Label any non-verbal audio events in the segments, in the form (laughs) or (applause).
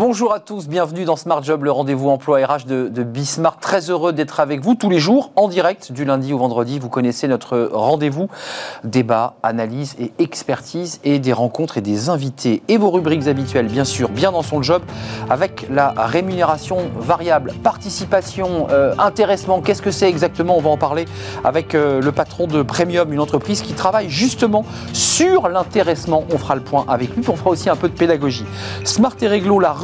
Bonjour à tous, bienvenue dans Smart Job, le rendez-vous emploi RH de, de Bismart. Très heureux d'être avec vous tous les jours en direct du lundi au vendredi. Vous connaissez notre rendez-vous débat, analyse et expertise et des rencontres et des invités et vos rubriques habituelles, bien sûr, bien dans son job avec la rémunération variable, participation, euh, intéressement. Qu'est-ce que c'est exactement? On va en parler avec euh, le patron de Premium, une entreprise qui travaille justement sur l'intéressement. On fera le point avec lui, puis on fera aussi un peu de pédagogie. Smart et Réglo, la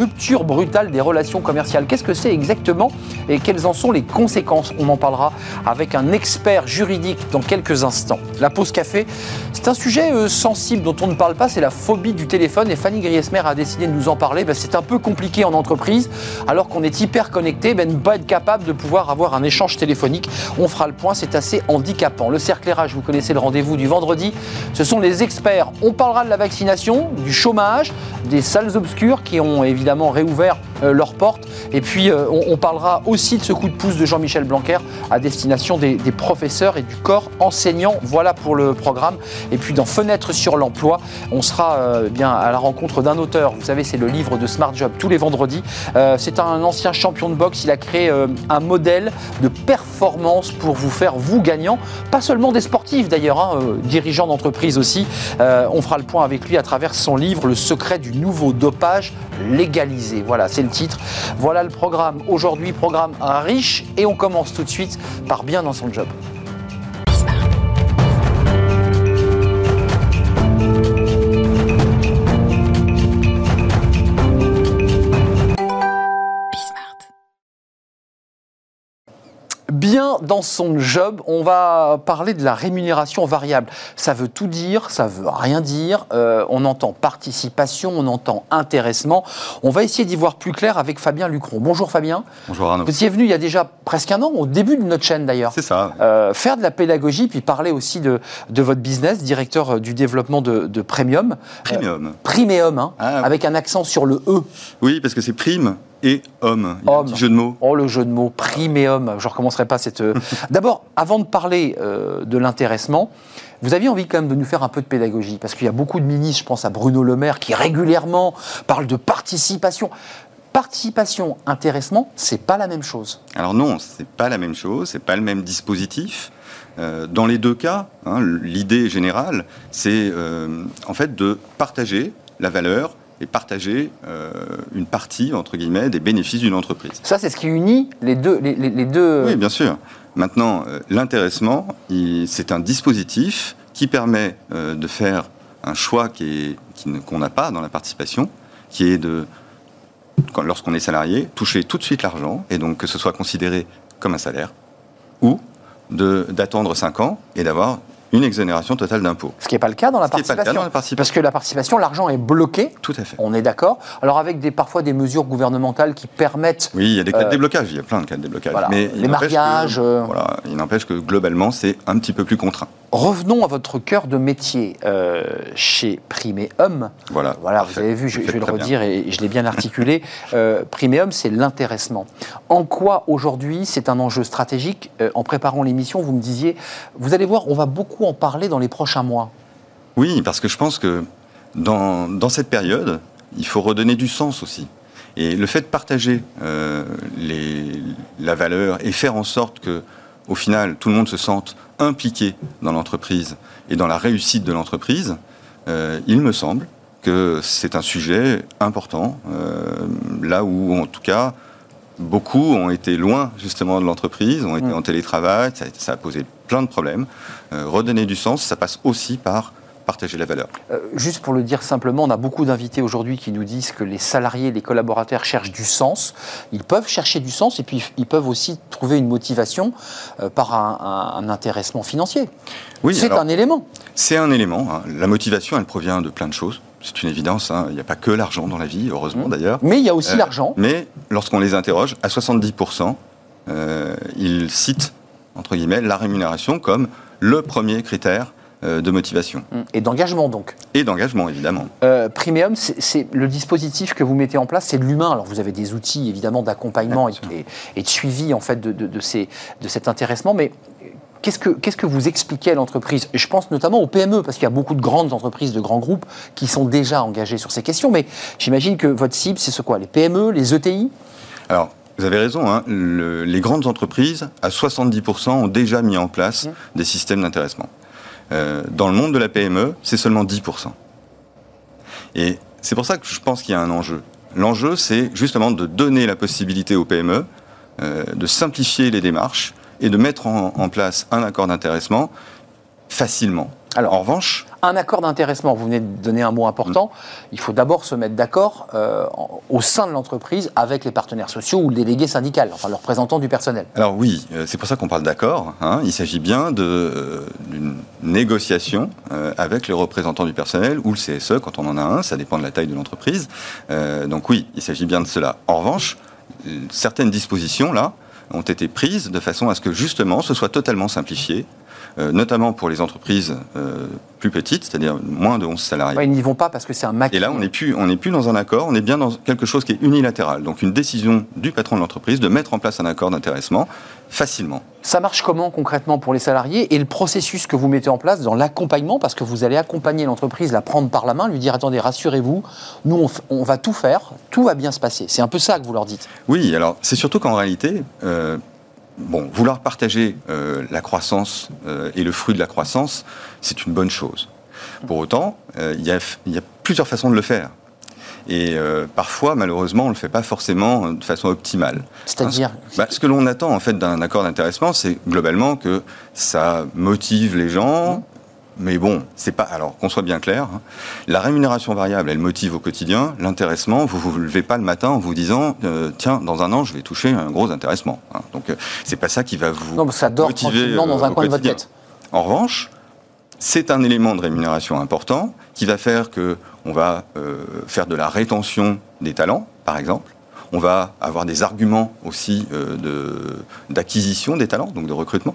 brutale des relations commerciales. Qu'est-ce que c'est exactement et quelles en sont les conséquences On en parlera avec un expert juridique dans quelques instants. La pause café, c'est un sujet euh, sensible dont on ne parle pas, c'est la phobie du téléphone et Fanny Griesmer a décidé de nous en parler. Ben, c'est un peu compliqué en entreprise alors qu'on est hyper connecté, ben, ne pas être capable de pouvoir avoir un échange téléphonique. On fera le point, c'est assez handicapant. Le cercle RH, vous connaissez le rendez-vous du vendredi, ce sont les experts. On parlera de la vaccination, du chômage, des salles obscures qui ont évidemment réouvert euh, leurs portes. Et puis, euh, on, parlera aussi de ce coup de pouce de Jean-Michel Blanquer à destination des, professeurs et du corps enseignant. Voilà pour le programme. Et puis, dans Fenêtre sur l'emploi, on sera euh, bien à la rencontre d'un auteur. Vous savez, c'est le livre de Smart Job tous les vendredis. c'est un ancien champion de boxe. Il a créé un modèle de performance pour vous faire, vous gagnant, pas seulement des sportifs d'ailleurs, hein, dirigeants d'entreprise aussi. on fera le point avec lui à travers son livre Le secret du nouveau dopage Voilà, c'est le titre. Voilà le programme. Aujourd'hui, programme riche et on commence tout de suite par bien dans son job. Bien dans son job. On va parler de la rémunération variable. Ça veut tout dire, ça veut rien dire. Euh, on entend participation, on entend intéressement. On va essayer d'y voir plus clair avec Fabien Lucron. Bonjour Fabien. Bonjour Arnaud. Vous y êtes venu il y a déjà presque un an, au début de notre chaîne d'ailleurs. C'est ça. Euh, faire de la pédagogie, puis parler aussi de, de votre business, directeur du développement de, de Premium. Premium. Euh, Premium, hein, ah, avec un accent sur le E. Oui, parce que c'est prime et homme. Il y a Un petit jeu de mots. Oh, le jeu de mots, prime et homme. Je ne recommencerai pas cette. Euh, (laughs) D'abord, avant de parler euh, de l'intéressement, vous aviez envie quand même de nous faire un peu de pédagogie, parce qu'il y a beaucoup de ministres, je pense à Bruno Le Maire, qui régulièrement parlent de participation. Participation, intéressement, c'est pas la même chose. Alors non, c'est pas la même chose, c'est pas le même dispositif. Euh, dans les deux cas, hein, l'idée générale, c'est en fait de partager la valeur et partager euh, une partie, entre guillemets, des bénéfices d'une entreprise. Ça, c'est ce qui unit les deux. Les, deux... Oui, bien sûr. Maintenant, euh, l'intéressement, c'est un dispositif qui permet euh, de faire un choix qui qu'on n'a pas dans la participation, qui est de, lorsqu'on est salarié, toucher tout de suite l'argent, et donc que ce soit considéré comme un salaire, ou d'attendre 5 ans et d'avoir une exonération totale d'impôts. Ce qui n'est pas le cas dans la, participation. Parce que la participation, l'argent est bloqué. Tout à fait. On est d'accord. Alors avec des, parfois des mesures gouvernementales qui permettent. Oui, il y a des cas de euh, déblocage. Il y a plein de cas de déblocage. Mais les mariages. Euh, voilà, il n'empêche que globalement, c'est un petit peu plus contraint. Revenons à votre cœur de métier euh, chez Primeum. Voilà. Voilà, vous avez vu, je, vais le redire et je l'ai bien articulé. (laughs) euh, Primeum, c'est l'intéressement. En quoi aujourd'hui c'est un enjeu stratégique? En préparant l'émission, vous me disiez, vous allez voir, on va beaucoup en parler dans les prochains mois. Oui, parce que je pense que dans, dans cette période, il faut redonner du sens aussi. Et le fait de partager euh, les, la valeur et faire en sorte que, au final, tout le monde se sente impliqué dans l'entreprise et dans la réussite de l'entreprise, euh, il me semble que c'est un sujet important, euh, là où, en tout cas, beaucoup ont été loin justement de l'entreprise, ont été mm. en télétravail, ça, a posé plein de problèmes. Euh, redonner du sens, ça passe aussi par partager la valeur. Euh, juste pour le dire simplement, on a beaucoup d'invités aujourd'hui qui nous disent que les salariés, les collaborateurs cherchent du sens. Ils peuvent chercher du sens et puis ils peuvent aussi trouver une motivation euh, par un, intéressement financier. Oui, c'est un élément. C'est un élément. Hein. La motivation, elle provient de plein de choses. C'est une évidence, hein. il n'y a pas que l'argent dans la vie, heureusement mmh. d'ailleurs. Mais il y a aussi l'argent. Mais lorsqu'on les interroge, à 70%, ils citent entre guillemets, la rémunération comme le premier critère euh, de motivation. Mmh. Et d'engagement donc. Et d'engagement, évidemment. Euh, Premium, c'est le dispositif que vous mettez en place, c'est de l'humain. Alors vous avez des outils évidemment d'accompagnement et, de suivi en fait de, de, ces, de cet intéressement, mais qu'est-ce que, qu'est-ce que vous expliquez à l'entreprise? Je pense notamment aux PME, parce qu'il y a beaucoup de grandes entreprises, de grands groupes qui sont déjà engagés sur ces questions, mais j'imagine que votre cible, c'est ce quoi? Les PME, les ETI Alors, vous avez raison, hein, le, les grandes entreprises, à 70%, ont déjà mis en place mmh. des systèmes d'intéressement. Euh, dans le monde de la PME, c'est seulement 10%. Et c'est pour ça que je pense qu'il y a un enjeu. L'enjeu, c'est justement de donner la possibilité aux PME euh, de simplifier les démarches et de mettre en, en place un accord d'intéressement facilement. Alors, en revanche, un accord d'intéressement, vous venez de donner un mot important, il faut d'abord se mettre d'accord euh, au sein de l'entreprise avec les partenaires sociaux ou le délégué syndical, enfin le représentant du personnel. Alors oui, euh, c'est pour ça qu'on parle d'accord. Hein. Il s'agit bien euh, d'une négociation avec les représentants du personnel ou le CSE quand on en a un, ça dépend de la taille de l'entreprise. donc oui, il s'agit bien de cela. En revanche, certaines dispositions là ont été prises de façon à ce que justement ce soit totalement simplifié notamment pour les entreprises euh, plus petites, c'est-à-dire moins de 11 salariés. ils n'y vont pas parce que c'est un maquis. Et là, on n'est plus, plus dans un accord, on est bien dans quelque chose qui est unilatéral. Donc une décision du patron de l'entreprise de mettre en place un accord d'intéressement facilement. Ça marche comment concrètement pour les salariés et le processus que vous mettez en place dans l'accompagnement, parce que vous allez accompagner l'entreprise, la prendre par la main, lui dire attendez, rassurez-vous, nous on, va tout faire, tout va bien se passer. C'est un peu ça que vous leur dites. Oui, alors c'est surtout qu'en réalité, euh, bon, vouloir partager euh, la croissance euh, et le fruit de la croissance, c'est une bonne chose. Pour autant, euh, il y, a plusieurs façons de le faire. Et parfois, malheureusement, on ne le fait pas forcément de façon optimale. C'est-à-dire bah, Ce que l'on attend en fait d'un accord d'intéressement, c'est globalement que ça motive les gens, mais bon, c'est pas. Alors qu'on soit bien clair, hein, la rémunération variable, elle motive au quotidien. L'intéressement, vous vous levez pas le matin en vous disant euh, tiens, dans un an, je vais toucher un gros intéressement. Hein. Donc euh, c'est pas ça qui va vous non, ça dort motiver dans un euh, coin de votre tête. En revanche, c'est un élément de rémunération important qui va faire que on va faire de la rétention des talents, par exemple. On va avoir des arguments aussi d'acquisition des talents, donc de recrutement.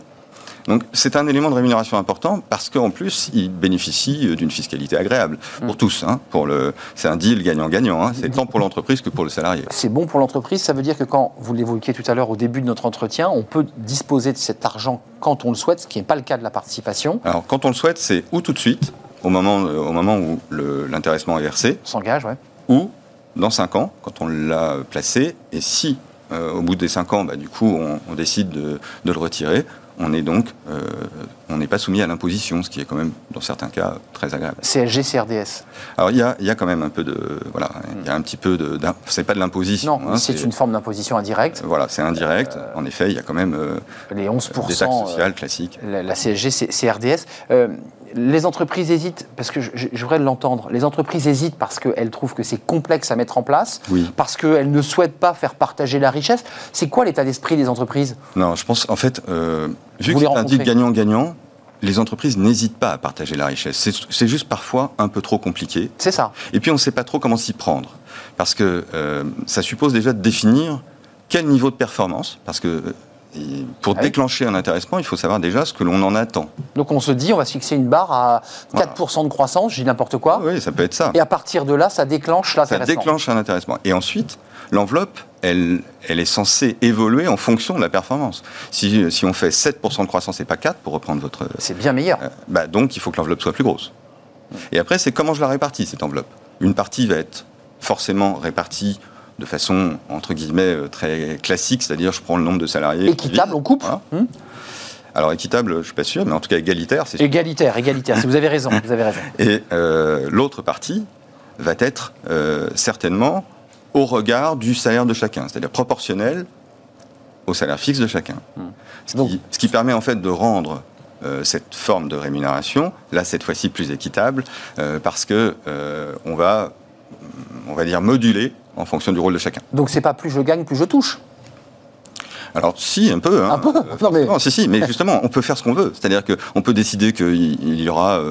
Donc c'est un élément de rémunération important parce qu'en plus, il bénéficie euh, d'une fiscalité agréable pour mm. tous. Hein, pour le, c'est un deal gagnant-gagnant. Hein, c'est tant pour l'entreprise que pour le salarié. C'est bon pour l'entreprise. Ça veut dire que quand vous l'évoquiez tout à l'heure au début de notre entretien, on peut disposer de cet argent quand on le souhaite, ce qui n'est pas le cas de la participation. Alors quand on le souhaite, c'est ou tout de suite, au moment, euh, au moment où l'intéressement est versé. S'engage, ouais. Ou dans 5 ans, quand on l'a placé, et si euh, au bout des 5 ans, bah, du coup, on, décide de, de, le retirer, on est donc, euh, on n'est pas soumis à l'imposition, ce qui est quand même, dans certains cas, très agréable. CSG, CRDS. Alors il y a, y a, quand même un peu de, voilà, il y a un petit peu de, c'est pas de l'imposition. Non, hein, c'est une forme d'imposition indirecte. voilà, c'est indirect. en effet, il y a quand même euh, les 11 des taxes sociales classiques. La, CSG, CRDS les entreprises hésitent, parce que je, voudrais l'entendre, les entreprises hésitent parce qu'elles trouvent que c'est complexe à mettre en place, parce qu'elles ne souhaitent pas faire partager la richesse. C'est quoi l'état d'esprit des entreprises? Non, je pense, en fait, euh, vu que c'est un deal gagnant-gagnant, les entreprises n'hésitent pas à partager la richesse. C'est juste parfois un peu trop compliqué. C'est ça. Et puis on ne sait pas trop comment s'y prendre. Parce que euh, ça suppose déjà de définir quel niveau de performance, parce que pour déclencher un intéressement, il faut savoir déjà ce que l'on en attend. Donc on se dit, on va se fixer une barre à 4% de croissance, je dis n'importe quoi. Oui, ça peut être ça. Et à partir de là, ça déclenche l'intéressement. Ça déclenche un intéressement. Et ensuite, l'enveloppe, elle, elle est censée évoluer en fonction de la performance. Si, si on fait 7% de croissance et pas 4, pour reprendre votre... C'est bien meilleur. Euh, bah donc il faut que l'enveloppe soit plus grosse. Et après, c'est comment je la répartis, cette enveloppe? Une partie va être forcément répartie de façon, entre guillemets, euh, très classique, c'est-à-dire je prends le nombre de salariés. Équitable, on coupe hmm Alors équitable, je ne suis pas sûr, mais en tout cas égalitaire, c'est Égalitaire, égalitaire, vous avez raison, vous avez raison. Et euh, l'autre partie va être euh, certainement au regard du salaire de chacun, c'est-à-dire proportionnel au salaire fixe de chacun. Hmm. Ce, qui, ce, qui, permet en fait de rendre cette forme de rémunération, là cette fois-ci plus équitable, parce que on va, on va dire, moduler en fonction du rôle de chacun. Donc c'est pas plus je gagne, plus je touche alors si, un peu. Hein. Un peu non, mais... si, si, mais justement, on peut faire ce qu'on veut. C'est-à-dire qu'on peut décider qu'il y aura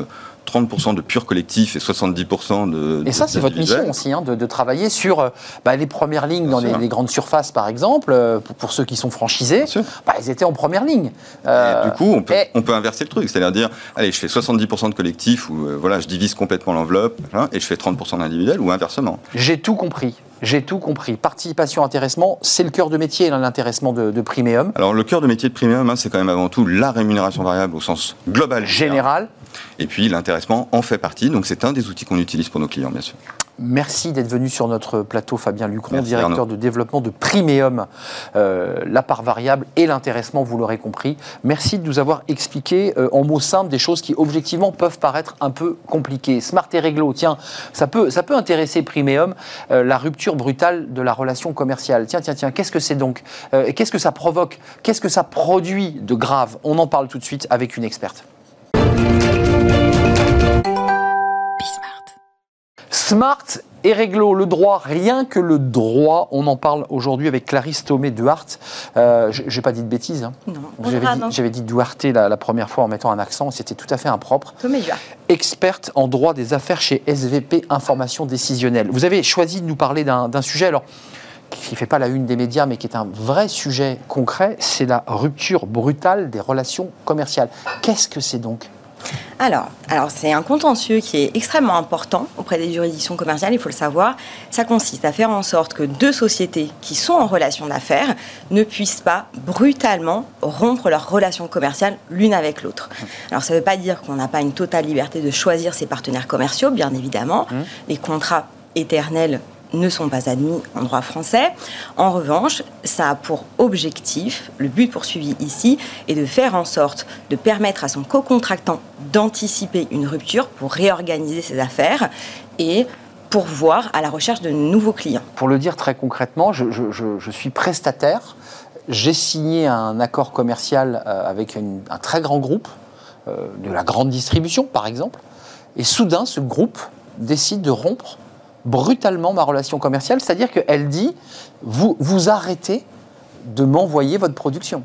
30% de pur collectif et 70% de. Et ça, c'est votre mission aussi, hein, de, travailler sur euh, bah, les premières lignes dans les, grandes surfaces, par exemple, euh, pour, ceux qui sont franchisés. Bah, ils étaient en première ligne. Euh, du coup, on peut, on peut, inverser le truc, c'est-à-dire dire, allez, je fais 70% de collectif ou voilà, je divise complètement l'enveloppe et je fais 30% d'individuel ou inversement. J'ai tout compris. J'ai tout compris. Participation, intéressement, c'est le cœur de métier, l'intéressement de, de Primeum. Alors, le cœur de métier de Primeum, hein, c'est quand même avant tout la rémunération variable au sens global. Général. Et puis, l'intéressement en fait partie. Donc, c'est un des outils qu'on utilise pour nos clients, bien sûr. Merci d'être venu sur notre plateau, Fabien Lucron, directeur de développement de Primeum, euh, la part variable et l'intéressement, vous l'aurez compris. Merci de nous avoir expliqué euh, en mots simples des choses qui objectivement peuvent paraître un peu compliquées. Smart et réglo, tiens, ça peut, ça peut intéresser Primeum, euh, la rupture brutale de la relation commerciale. Tiens, tiens, tiens, qu'est-ce que c'est donc? Qu'est-ce que ça provoque? Qu'est-ce que ça produit de grave? On en parle tout de suite avec une experte. Smart et réglo, le droit, rien que le droit. On en parle aujourd'hui avec Clarisse Thomé Duarte. Euh, je n'ai pas dit de bêtises. Hein. J'avais dit, Duarte la, première fois en mettant un accent, c'était tout à fait impropre. Thomé Duarte. Experte en droit des affaires chez SVP Information Décisionnelle. Vous avez choisi de nous parler d'un sujet alors, qui ne fait pas la une des médias, mais qui est un vrai sujet concret, c'est la rupture brutale des relations commerciales. Qu'est-ce que c'est donc alors, alors c'est un contentieux qui est extrêmement important auprès des juridictions commerciales, il faut le savoir. Ça consiste à faire en sorte que deux sociétés qui sont en relation d'affaires ne puissent pas brutalement rompre leur relation commerciale l'une avec l'autre. Alors ça ne veut pas dire qu'on n'a pas une totale liberté de choisir ses partenaires commerciaux, bien évidemment. Mmh. Les contrats éternels ne sont pas admis en droit français. En revanche, ça a pour objectif, le but poursuivi ici, est de faire en sorte de permettre à son co-contractant d'anticiper une rupture pour réorganiser ses affaires et pour voir à la recherche de nouveaux clients. Pour le dire très concrètement, je, suis prestataire, j'ai signé un accord commercial euh, avec un très grand groupe, euh, de la grande distribution par exemple, et soudain ce groupe décide de rompre brutalement ma relation commerciale, c'est-à-dire qu'elle dit, vous, vous arrêtez de m'envoyer votre production.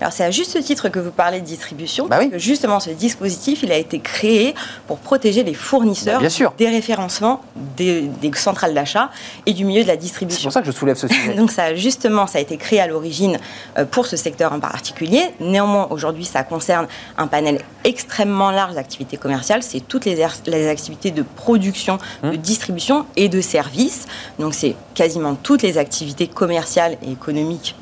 Alors c'est à juste titre que vous parlez de distribution, bah parce que justement ce dispositif, il a été créé pour protéger les fournisseurs bah, des référencements des, centrales d'achat et du milieu de la distribution. C'est pour ça que je soulève ce sujet. (laughs) Donc ça, justement, ça a été créé à l'origine euh, pour ce secteur en particulier. Néanmoins, aujourd'hui, ça concerne un panel extrêmement large d'activités commerciales. C'est toutes les, les, activités de production, de hum. distribution et de services. Donc c'est quasiment toutes les activités commerciales et économiques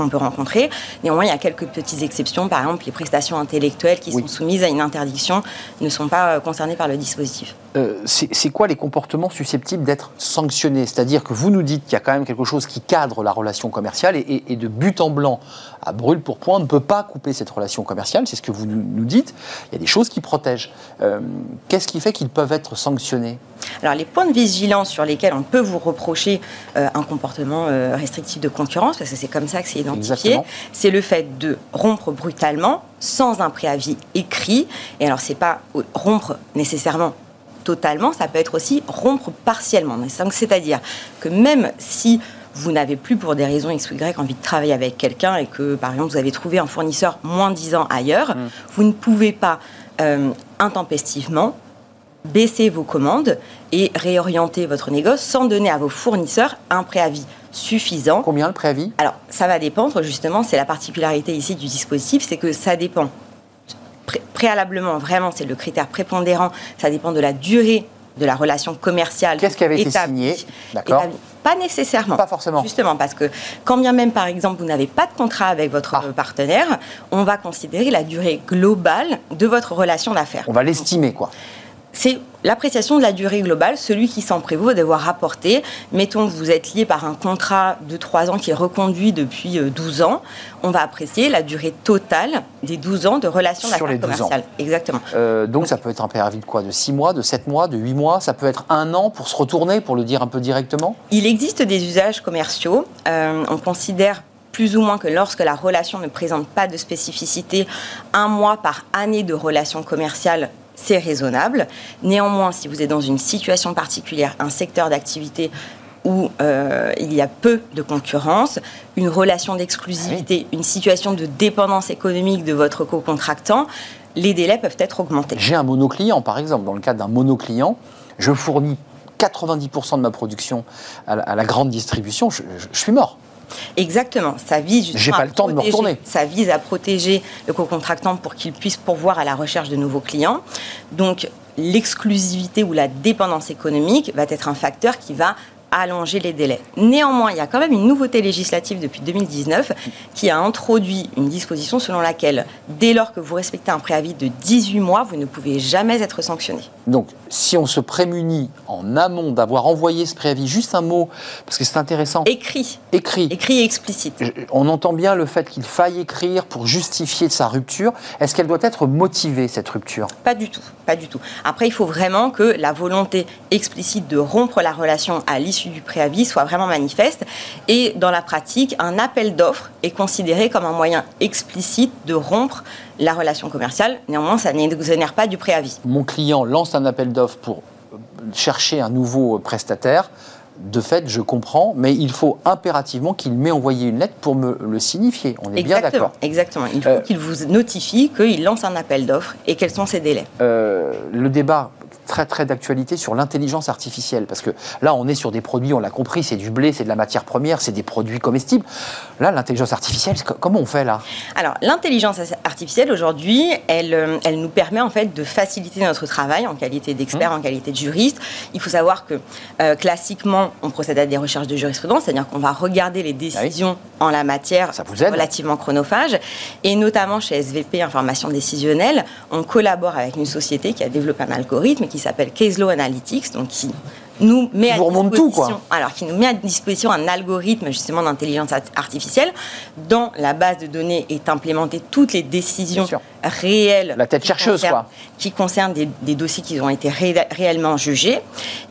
qu'on peut rencontrer. Néanmoins, il y a quelques petites exceptions. Par exemple, les prestations intellectuelles qui sont soumises à une interdiction ne sont pas euh, concernées par le dispositif. Euh, c'est quoi les comportements susceptibles d'être sanctionnés? C'est-à-dire que vous nous dites qu'il y a quand même quelque chose qui cadre la relation commerciale et, de but en blanc à brûle pour point, on ne peut pas couper cette relation commerciale, c'est ce que vous nous dites. Il y a des choses qui protègent. Euh, qu'est-ce qui fait qu'ils peuvent être sanctionnés? Alors les points de vigilance sur lesquels on peut vous reprocher euh, un comportement restrictif de concurrence, parce que c'est comme ça que c'est identifié, c'est le fait de rompre brutalement sans un préavis écrit. Et alors c'est pas rompre nécessairement totalement, ça peut être aussi rompre partiellement. C'est-à-dire que même si vous n'avez plus pour des raisons X ou Y envie de travailler avec quelqu'un et que par exemple vous avez trouvé un fournisseur moins 10 ans ailleurs, mm. vous ne pouvez pas euh, intempestivement baisser vos commandes et réorienter votre négoce sans donner à vos fournisseurs un préavis suffisant. Combien le préavis? Alors ça va dépendre justement, c'est la particularité ici du dispositif, c'est que ça dépend préalablement, vraiment, c'est le critère prépondérant, ça dépend de la durée de la relation commerciale. Qu'est-ce qui avait été signé D'accord. Pas nécessairement. Pas forcément. Justement, parce que quand bien même, par exemple, vous n'avez pas de contrat avec votre ah. partenaire, on va considérer la durée globale de votre relation d'affaires. On va l'estimer, quoi c'est l'appréciation de la durée globale. Celui qui s'en prévaut va devoir rapporter. Mettons que vous êtes lié par un contrat de 3 ans qui est reconduit depuis 12 euh, ans. On va apprécier la durée totale des 12 ans de relation d'affaires commerciale. Exactement. Euh, donc, ça peut être un préavis de quoi? De 6 mois, de 7 mois, de 8 mois? Ça peut être un an pour se retourner, pour le dire un peu directement? Il existe des usages commerciaux. Euh, on considère plus ou moins que lorsque la relation ne présente pas de spécificité, un mois par année de relation commerciale c'est raisonnable. Néanmoins, si vous êtes dans une situation particulière, un secteur d'activité où euh, il y a peu de concurrence, une relation d'exclusivité, une situation de dépendance économique de votre co-contractant, les délais peuvent être augmentés. J'ai un monoclient, par exemple. Dans le cas d'un monoclient, je fournis 90% de ma production à la, grande distribution, je, suis mort. Exactement, ça vise J'ai pas le temps de me retourner. Ça vise à protéger le co-contractant pour qu'il puisse pourvoir à la recherche de nouveaux clients. Donc l'exclusivité ou la dépendance économique va être un facteur qui va allonger les délais. Néanmoins, il y a quand même une nouveauté législative depuis 2019 qui a introduit une disposition selon laquelle, dès lors que vous respectez un préavis de 18 mois, vous ne pouvez jamais être sanctionné. Donc, si on se prémunit en amont d'avoir envoyé ce préavis, juste un mot, parce que c'est intéressant. Écrit. Écrit. Écrit et explicite. On entend bien le fait qu'il faille écrire pour justifier sa rupture. Est-ce qu'elle doit être motivée, cette rupture? Pas du tout. Pas du tout. Après, il faut vraiment que la volonté explicite de rompre la relation à l'issue du préavis soit vraiment manifeste. Et dans la pratique, un appel d'offres est considéré comme un moyen explicite de rompre la relation commerciale. Néanmoins, ça n'exonère pas du préavis. Mon client lance un appel d'offres pour chercher un nouveau prestataire de fait, je comprends, mais il faut impérativement qu'il m'ait envoyé une lettre pour me le signifier. On est bien d'accord. Exactement. Il faut euh, qu'il vous notifie qu'il lance un appel d'offres et quels sont ses délais. Euh, le débat très très d'actualité sur l'intelligence artificielle. Parce que là, on est sur des produits, on l'a compris, c'est du blé, c'est de la matière première, c'est des produits comestibles. Là, l'intelligence artificielle, comment on fait là? Alors, l'intelligence artificielle, aujourd'hui, elle, euh, elle nous permet en fait de faciliter notre travail en qualité d'expert, mmh. en qualité de juriste. Il faut savoir que euh, classiquement, on procède à des recherches de jurisprudence, c'est-à-dire qu'on va regarder les décisions ah en la matière Ça vous aide. relativement chronophage. Et notamment chez SVP Information Décisionnelle, on collabore avec une société qui a développé un algorithme qui s'appelle Caselo Analytics, donc qui nous met à disposition, alors qui nous met à disposition un algorithme justement d'intelligence artificielle. Dans la base de données est implémentée toutes les décisions réelles. La tête chercheuse, quoi. Qui concernent des, dossiers qui ont été réellement jugés.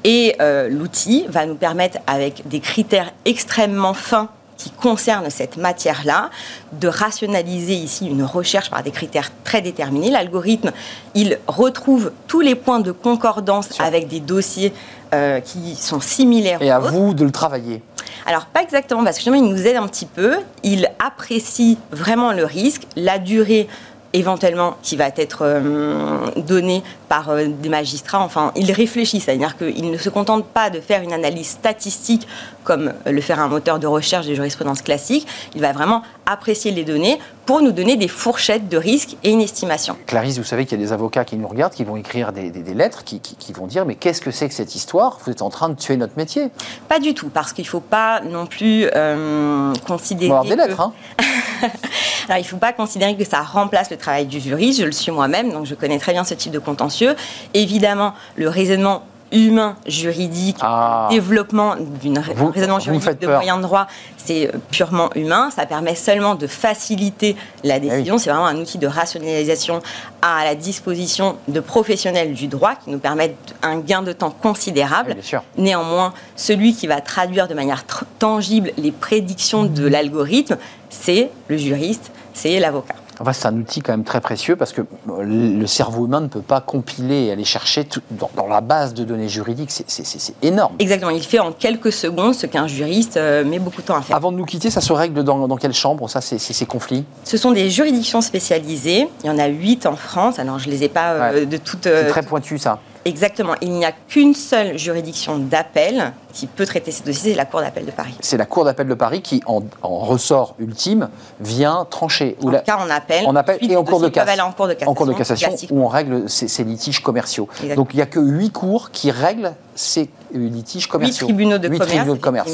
Et euh, l'outil va nous permettre, avec des critères extrêmement fins qui concerne cette matière-là, de rationaliser ici une recherche par des critères très déterminés. L'algorithme, il retrouve tous les points de concordance avec des dossiers euh, qui sont similaires. Et à vous de le travailler. Alors pas exactement, parce que justement, il nous aide un petit peu. Il apprécie vraiment le risque, la durée éventuellement qui va être euh, donné par euh, des magistrats. Enfin, il réfléchit, c'est-à-dire qu'il ne se contente pas de faire une analyse statistique comme le faire un moteur de recherche de jurisprudence classique. Il va vraiment apprécier les données pour nous donner des fourchettes de risque et une estimation. Clarisse, vous savez qu'il y a des avocats qui nous regardent, qui vont écrire des, lettres, qui, vont dire mais qu'est-ce que c'est que cette histoire? Vous êtes en train de tuer notre métier. Pas du tout, parce qu'il ne faut pas non plus euh, considérer. On des lettres, hein (laughs) Alors, il ne faut pas considérer que ça remplace le travail du juriste. Je le suis moi-même, donc je connais très bien ce type de contentieux. Évidemment, le raisonnement humain, juridique, ah. développement d'un raisonnement juridique de moyens de droit, c'est euh, purement humain. Ça permet seulement de faciliter la eh décision. C'est vraiment un outil de rationalisation à la disposition de professionnels du droit qui nous permettent un gain de temps considérable. Néanmoins, celui qui va traduire de manière tangible les prédictions de l'algorithme, c'est le juriste, c'est l'avocat. Enfin, c'est un outil quand même très précieux parce que le cerveau humain ne peut pas compiler et aller chercher tout, dans, la base de données juridiques. C'est énorme. Exactement. Il fait en quelques secondes ce qu'un juriste euh, met beaucoup de temps à faire. Avant de nous quitter, ça se règle dans, dans quelle chambre, ça, ces conflits Ce sont des juridictions spécialisées. Il y en a huit en France. Alors, je ne les ai pas euh, de toutes. c'est très pointu, ça. Exactement. Il n'y a qu'une seule juridiction d'appel qui peut traiter ces dossiers, c'est la Cour d'appel de Paris. C'est la Cour d'appel de Paris qui, en, ressort ultime, vient trancher. En cas en appel, en appel et en cours, de en cours de cassation. En cours de cassation, où on règle ces, litiges commerciaux. Donc il n'y a que huit cours qui règlent ces litiges commerciaux. Huit tribunaux de commerce, de commerce.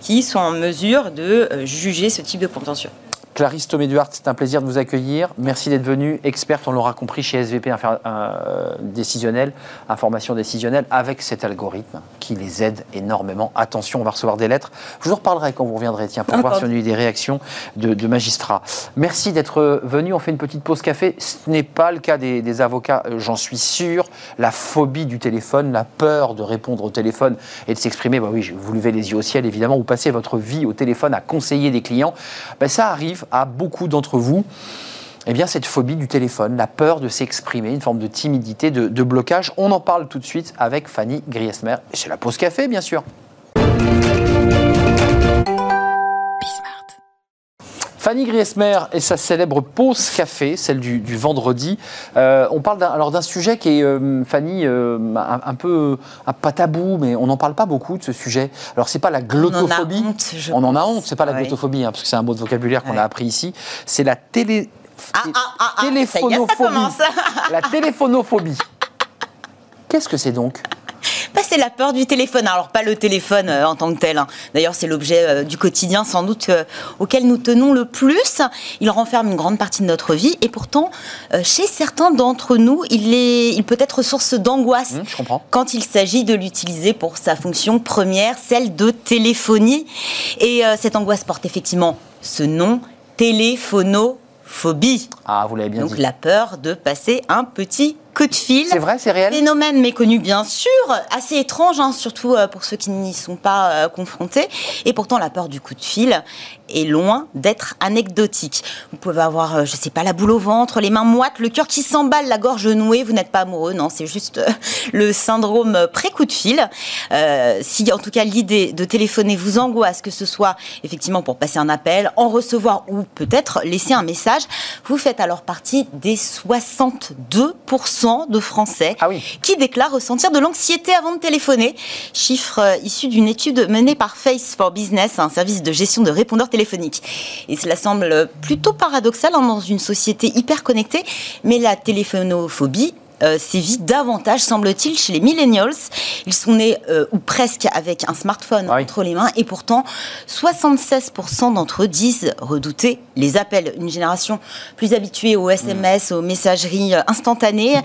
qui sont en mesure de euh, juger ce type de contentieux. Clarisse Thomé-Duhart, c'est un plaisir de vous accueillir. Merci d'être venue, experte, on l'aura compris, chez SVP euh, décisionnel, information décisionnelle, avec cet algorithme qui les aide énormément. Attention, on va recevoir des lettres. Je vous en reparlerai quand vous reviendrez, tiens, pour voir si on a eu des réactions de, magistrats. Merci d'être venu. On fait une petite pause café. Ce n'est pas le cas des, avocats, euh, j'en suis sûr. La phobie du téléphone, la peur de répondre au téléphone et de s'exprimer. Bah oui, vous levez les yeux au ciel, évidemment. Vous passez votre vie au téléphone à conseiller des clients. Ben, ça arrive à beaucoup d'entre vous eh bien, cette phobie du téléphone, la peur de s'exprimer, une forme de timidité, de, blocage. On en parle tout de suite avec Fanny Griesmer. Et c'est la pause café, bien sûr. Fanny Griesmer et sa célèbre pause café, celle du, vendredi. Euh, on parle alors d'un sujet qui est, euh, Fanny, euh, un, peu pas tabou, mais on n'en parle pas beaucoup de ce sujet. Alors c'est pas la glottophobie. On en a honte. C'est pas la glottophobie, hein, parce que c'est un mot de vocabulaire qu'on a appris ici. C'est la télé. Ah, ah, ah, ah la téléphonophobie. (laughs) Qu'est-ce que c'est donc? C'est la peur du téléphone. Alors, pas le téléphone euh, en tant que tel. Hein. D'ailleurs, c'est l'objet euh, du quotidien, sans doute, euh, auquel nous tenons le plus. Il renferme une grande partie de notre vie. Et pourtant, chez certains d'entre nous, il, est, il peut être source d'angoisse mmh, quand il s'agit de l'utiliser pour sa fonction première, celle de téléphonie. Et cette angoisse porte effectivement ce nom, téléphonophobie. Ah, vous l'avez bien dit. Donc la peur de passer un petit coup de fil. C'est vrai, c'est réel. Phénomène méconnu, bien sûr, assez étrange, hein, surtout euh, pour ceux qui n'y sont pas euh, confrontés. Et pourtant, la peur du coup de fil est loin d'être anecdotique. Vous pouvez avoir, euh, je sais pas, la boule au ventre, les mains moites, le cœur qui s'emballe, la gorge nouée. Vous n'êtes pas amoureux, non, c'est juste (laughs) le syndrome pré-coup de fil. si en tout cas l'idée de téléphoner vous angoisse, que ce soit effectivement pour passer un appel, en recevoir ou peut-être laisser un message, vous faites alors partie des 62 de Français ah qui déclarent ressentir de l'anxiété avant de téléphoner. Chiffre euh, issu d'une étude menée par Face for Business, un service de gestion de répondeurs téléphoniques. Et cela semble plutôt paradoxal hein, dans une société hyper connectée, mais la téléphonophobie euh, sévit davantage, semble-t-il, chez les millennials. Ils sont nés, euh, ou presque, avec un smartphone entre les mains, et pourtant, 76% d'entre eux disent redouter les appels. Une génération plus habituée aux SMS, aux messageries instantanées,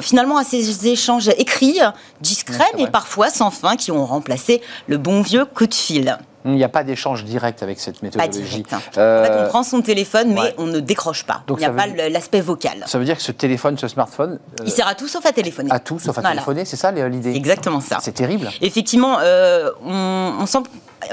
finalement à ces échanges écrits, discrets, mais parfois sans fin, qui ont remplacé le bon vieux coup de fil. Il n'y a pas d'échange direct avec cette méthodologie. Pas direct. Hein. En fait, on prend son téléphone, mais on ne décroche pas. Donc Il n'y a pas l'aspect vocal. Ça veut dire que ce téléphone, ce smartphone. Euh, il sert à tout sauf à téléphoner. À tout sauf à téléphoner, c'est ça l'idée Exactement ça. C'est terrible. Effectivement, euh, on, sent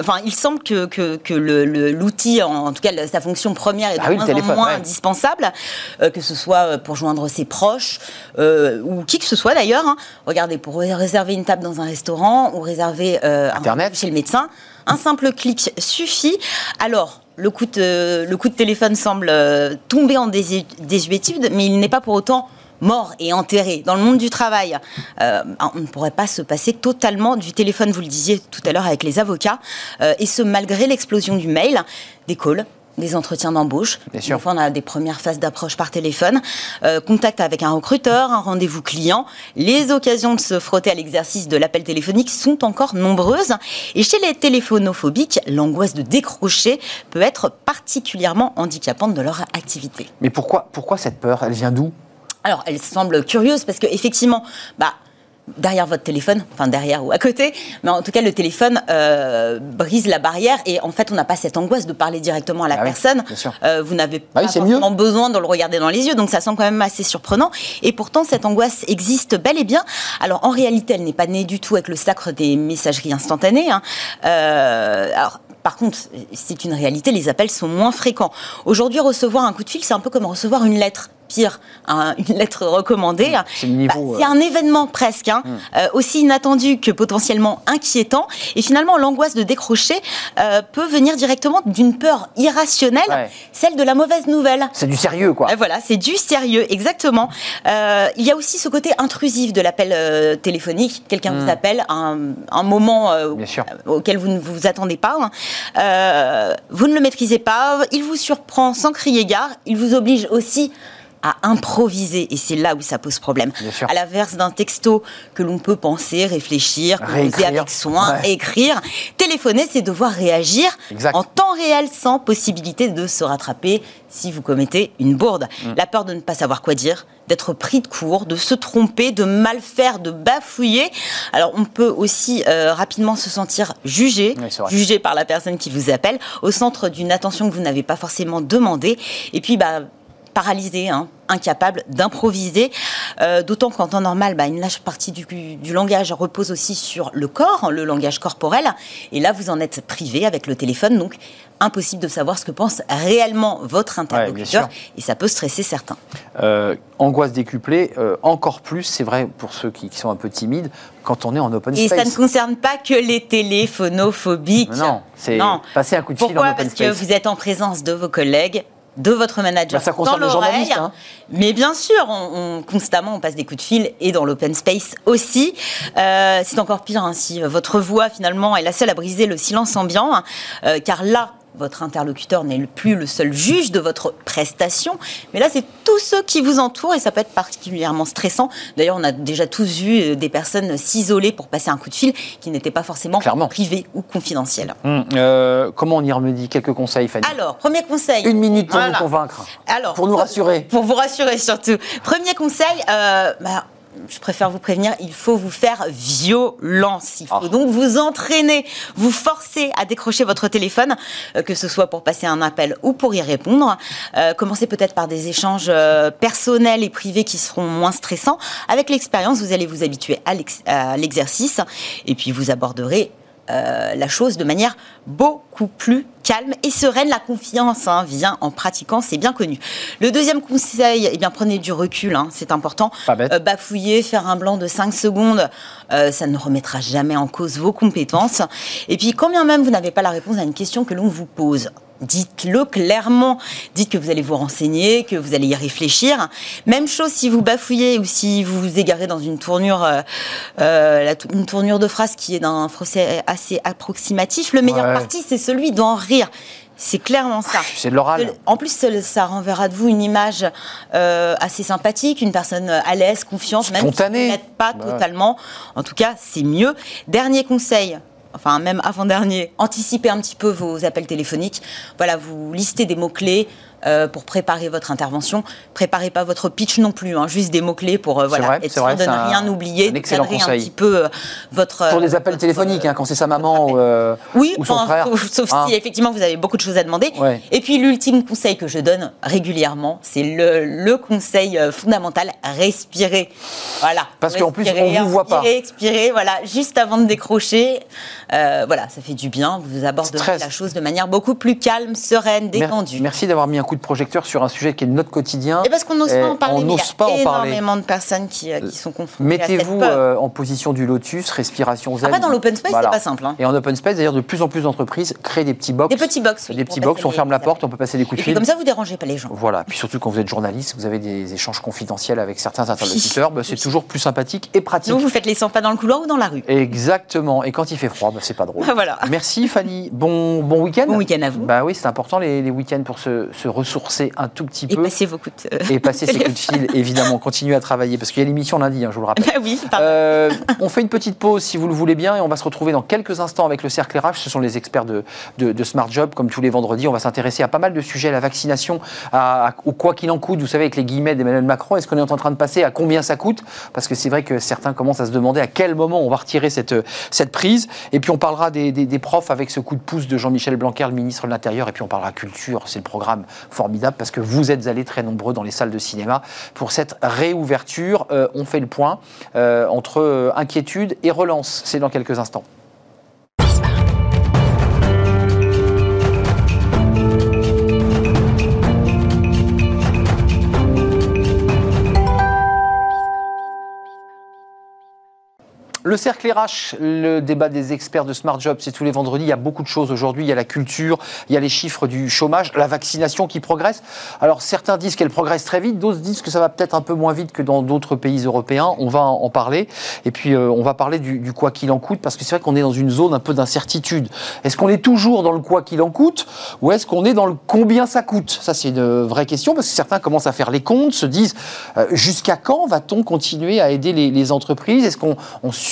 Enfin, il semble que, que, l'outil, en, tout cas sa fonction première, est de ah moins en moins indispensable, euh, que ce soit pour joindre ses proches ou qui que ce soit d'ailleurs. Hein. Regardez, pour réserver une table dans un restaurant ou réserver Internet. Un, chez le médecin, un simple clic suffit. Alors, le coup de, téléphone semble euh, tomber en désuétude, mais il n'est pas pour autant mort et enterré. Dans le monde du travail, euh, on ne pourrait pas se passer totalement du téléphone, vous le disiez tout à l'heure avec les avocats, euh, et ce malgré l'explosion du mail, des calls, des entretiens d'embauche. Une fois, on a des premières phases d'approche par téléphone, euh, contact avec un recruteur, un rendez-vous client. Les occasions de se frotter à l'exercice de l'appel téléphonique sont encore nombreuses. Et chez les téléphonophobiques, l'angoisse de décrocher peut être particulièrement handicapante de leur activité. Mais pourquoi, pourquoi cette peur? Elle vient d'où? Alors, elle semble curieuse parce qu'effectivement, bah, derrière votre téléphone, enfin derrière ou à côté, mais en tout cas le téléphone euh, brise la barrière et en fait on n'a pas cette angoisse de parler directement à la ah personne. Euh, vous n'avez ah pas forcément besoin de le regarder dans les yeux, donc ça semble quand même assez surprenant. Et pourtant cette angoisse existe bel et bien. Alors en réalité elle n'est pas née du tout avec le sacre des messageries instantanées. Hein. Euh, alors par contre, c'est une réalité, les appels sont moins fréquents. Aujourd'hui, recevoir un coup de fil, c'est un peu comme recevoir une lettre pire, une lettre recommandée. C'est bah, euh, un événement presque, hein. hmm. euh, aussi inattendu que potentiellement inquiétant. Et finalement, l'angoisse de décrocher euh, peut venir directement d'une peur irrationnelle, celle de la mauvaise nouvelle. C'est du sérieux, quoi. voilà, c'est du sérieux, exactement. il y a aussi ce côté intrusif de l'appel téléphonique. Quelqu'un vous hmm. appelle à un, moment auquel vous ne vous attendez pas. Hein. vous ne le maîtrisez pas, il vous surprend sans crier gare, il vous oblige aussi à improviser. Et c'est là où ça pose problème. À l'inverse d'un texto que l'on peut penser, réfléchir, poser avec soin, écrire, téléphoner, c'est devoir réagir en temps réel sans possibilité de se rattraper si vous commettez une bourde. Mm. La peur de ne pas savoir quoi dire, d'être pris de court, de se tromper, de mal faire, de bafouiller. Alors on peut aussi euh, rapidement se sentir jugé, jugé par la personne qui vous appelle, au centre d'une attention que vous n'avez pas forcément demandée. Et puis bah, paralysé, hein, incapable d'improviser. Euh, d'autant qu'en temps normal, bah, une large partie du, du, langage repose aussi sur le corps, le langage corporel. Et là, vous en êtes privé avec le téléphone. Donc, impossible de savoir ce que pense réellement votre interlocuteur. et ça peut stresser certains. Euh, angoisse décuplée, euh, encore plus, c'est vrai pour ceux qui, sont un peu timides, quand on est en open space. Et ça ne concerne pas que les téléphonophobiques. Non, c'est passer un coup de fil en open Parce que vous êtes en présence de vos collègues, de votre manager bah, ça concerne dans l'oreille. Hein. Mais bien sûr, on, constamment, on passe des coups de fil et dans l'open space aussi. Euh, c'est encore pire hein, si votre voix finalement est la seule à briser le silence ambiant, hein. euh, car là, votre interlocuteur n'est plus le seul juge de votre prestation, mais là, c'est tous ceux qui vous entourent et ça peut être particulièrement stressant. D'ailleurs, on a déjà tous vu euh, des personnes s'isoler pour passer un coup de fil qui n'était pas forcément Clairement. privé ou confidentiel. Hum, euh, comment on y remédie? Quelques conseils, Fanny Alors, premier conseil. Une minute pour nous convaincre. Alors, pour nous rassurer. Pour vous rassurer surtout. Premier conseil, euh, bah, je préfère vous prévenir, il faut vous faire violence. Il faut ah. donc vous entraîner, vous forcer à décrocher votre téléphone, euh, que ce soit pour passer un appel ou pour y répondre. Euh, commencez peut-être par des échanges euh, personnels et privés qui seront moins stressants. Avec l'expérience, vous allez vous habituer à l'exercice et puis vous aborderez euh, la chose de manière beaucoup plus calme et sereine. La confiance hein, vient en pratiquant, c'est bien connu. Le deuxième conseil, eh bien, prenez du recul, hein, c'est important. Euh, bafouiller, faire un blanc de 5 secondes, euh, ça ne remettra jamais en cause vos compétences. Et puis, quand bien même vous n'avez pas la réponse à une question que l'on vous pose, Dites-le clairement. Dites que vous allez vous renseigner, que vous allez y réfléchir. Même chose si vous bafouillez ou si vous vous égarez dans une tournure, euh, euh, une tournure de phrase qui est d'un français assez approximatif. Le meilleur parti, c'est celui d'en rire. C'est clairement ça. C'est de l'oral. En plus, ça renverra de vous une image euh, assez sympathique, une personne à l'aise, confiante, même si vous n'êtes pas totalement. En tout cas, c'est mieux. Dernier conseil, enfin même avant-dernier, anticiper un petit peu vos appels téléphoniques. Voilà, vous listez des mots-clés, euh, pour préparer votre intervention. Préparez pas votre pitch non plus, hein, juste des mots-clés pour euh, voilà, être sûr de ne rien oublier, un cadrer un petit peu euh, votre... Pour des appels téléphoniques, hein, quand c'est sa maman ou, oui, ou son frère. Sauf, hein. si effectivement vous avez beaucoup de choses à demander. Et puis l'ultime conseil que je donne régulièrement, c'est le, le, conseil fondamental, respirer. Voilà. Parce qu'en plus, on vous voit pas. Expirer, voilà, juste avant de décrocher. Voilà, ça fait du bien. Vous aborderez la chose de manière beaucoup plus calme, sereine, détendue. Merci d'avoir mis un coup de projecteur sur un sujet qui est notre quotidien. Et parce qu'on n'ose pas en parler. On n'ose pas en parler. énormément de personnes qui, euh, qui sont confrontées Mettez-vous euh, en position du lotus, respiration zen. Après, dans l'open space, c'est pas simple. Hein. Et en open space, d'ailleurs, de plus en plus d'entreprises créent des petits box. Des petits box. des petits box, on ferme la porte, on peut passer des coups de fil. Et comme ça, vous dérangez pas les gens. Voilà. Puis surtout quand vous êtes journaliste, vous avez des échanges confidentiels avec certains interlocuteurs. (laughs) Bah, c'est toujours plus sympathique et pratique. Donc vous faites les 100 pas dans le couloir ou dans la rue. Exactement. Et quand il fait froid, bah, c'est pas drôle. voilà. Merci Fanny. Bon, bon week-end. Bon week-end à vous. Bah oui, c'est important les, les week-ends pour se, se ressourcer un tout petit peu. Et passer vos coups de... Et passer ses coups de fil, (laughs) évidemment. Continuer à travailler, parce qu'il y a l'émission lundi, hein, je vous le rappelle. Bah oui, euh, on fait une petite pause, si vous le voulez bien, et on va se retrouver dans quelques instants avec le Cercle RH. Ce sont les experts de, de, Smart Job, comme tous les vendredis. On va s'intéresser à pas mal de sujets, à la vaccination, à, au quoi qu'il en coûte, vous savez, avec les guillemets d'Emmanuel Macron. Est-ce qu'on est en train de passer à combien ça coûte? Parce que c'est vrai que certains commencent à se demander à quel moment on va retirer cette, cette prise. Et puis on parlera des profs avec ce coup de pouce de Jean-Michel Blanquer, le ministre de l'Intérieur. Et puis on parlera culture. C'est le programme formidable parce que vous êtes allés très nombreux dans les salles de cinéma pour cette réouverture. Euh, on fait le point euh, entre euh, inquiétude et relance. C'est dans quelques instants. Le cercle RH, le débat des experts de Smart Job, c'est tous les vendredis. Il y a beaucoup de choses aujourd'hui. Il y a la culture, il y a les chiffres du chômage, la vaccination qui progresse. Alors certains disent qu'elle progresse très vite, d'autres disent que ça va peut-être un peu moins vite que dans d'autres pays européens. On va en parler. Et puis euh, on va parler du, quoi qu'il en coûte, parce que c'est vrai qu'on est dans une zone un peu d'incertitude. Est-ce qu'on est toujours dans le quoi qu'il en coûte, ou est-ce qu'on est dans le combien ça coûte? Ça c'est une vraie question, parce que certains commencent à faire les comptes, se disent euh, jusqu'à quand va-t-on continuer à aider les, entreprises? Est-ce qu'on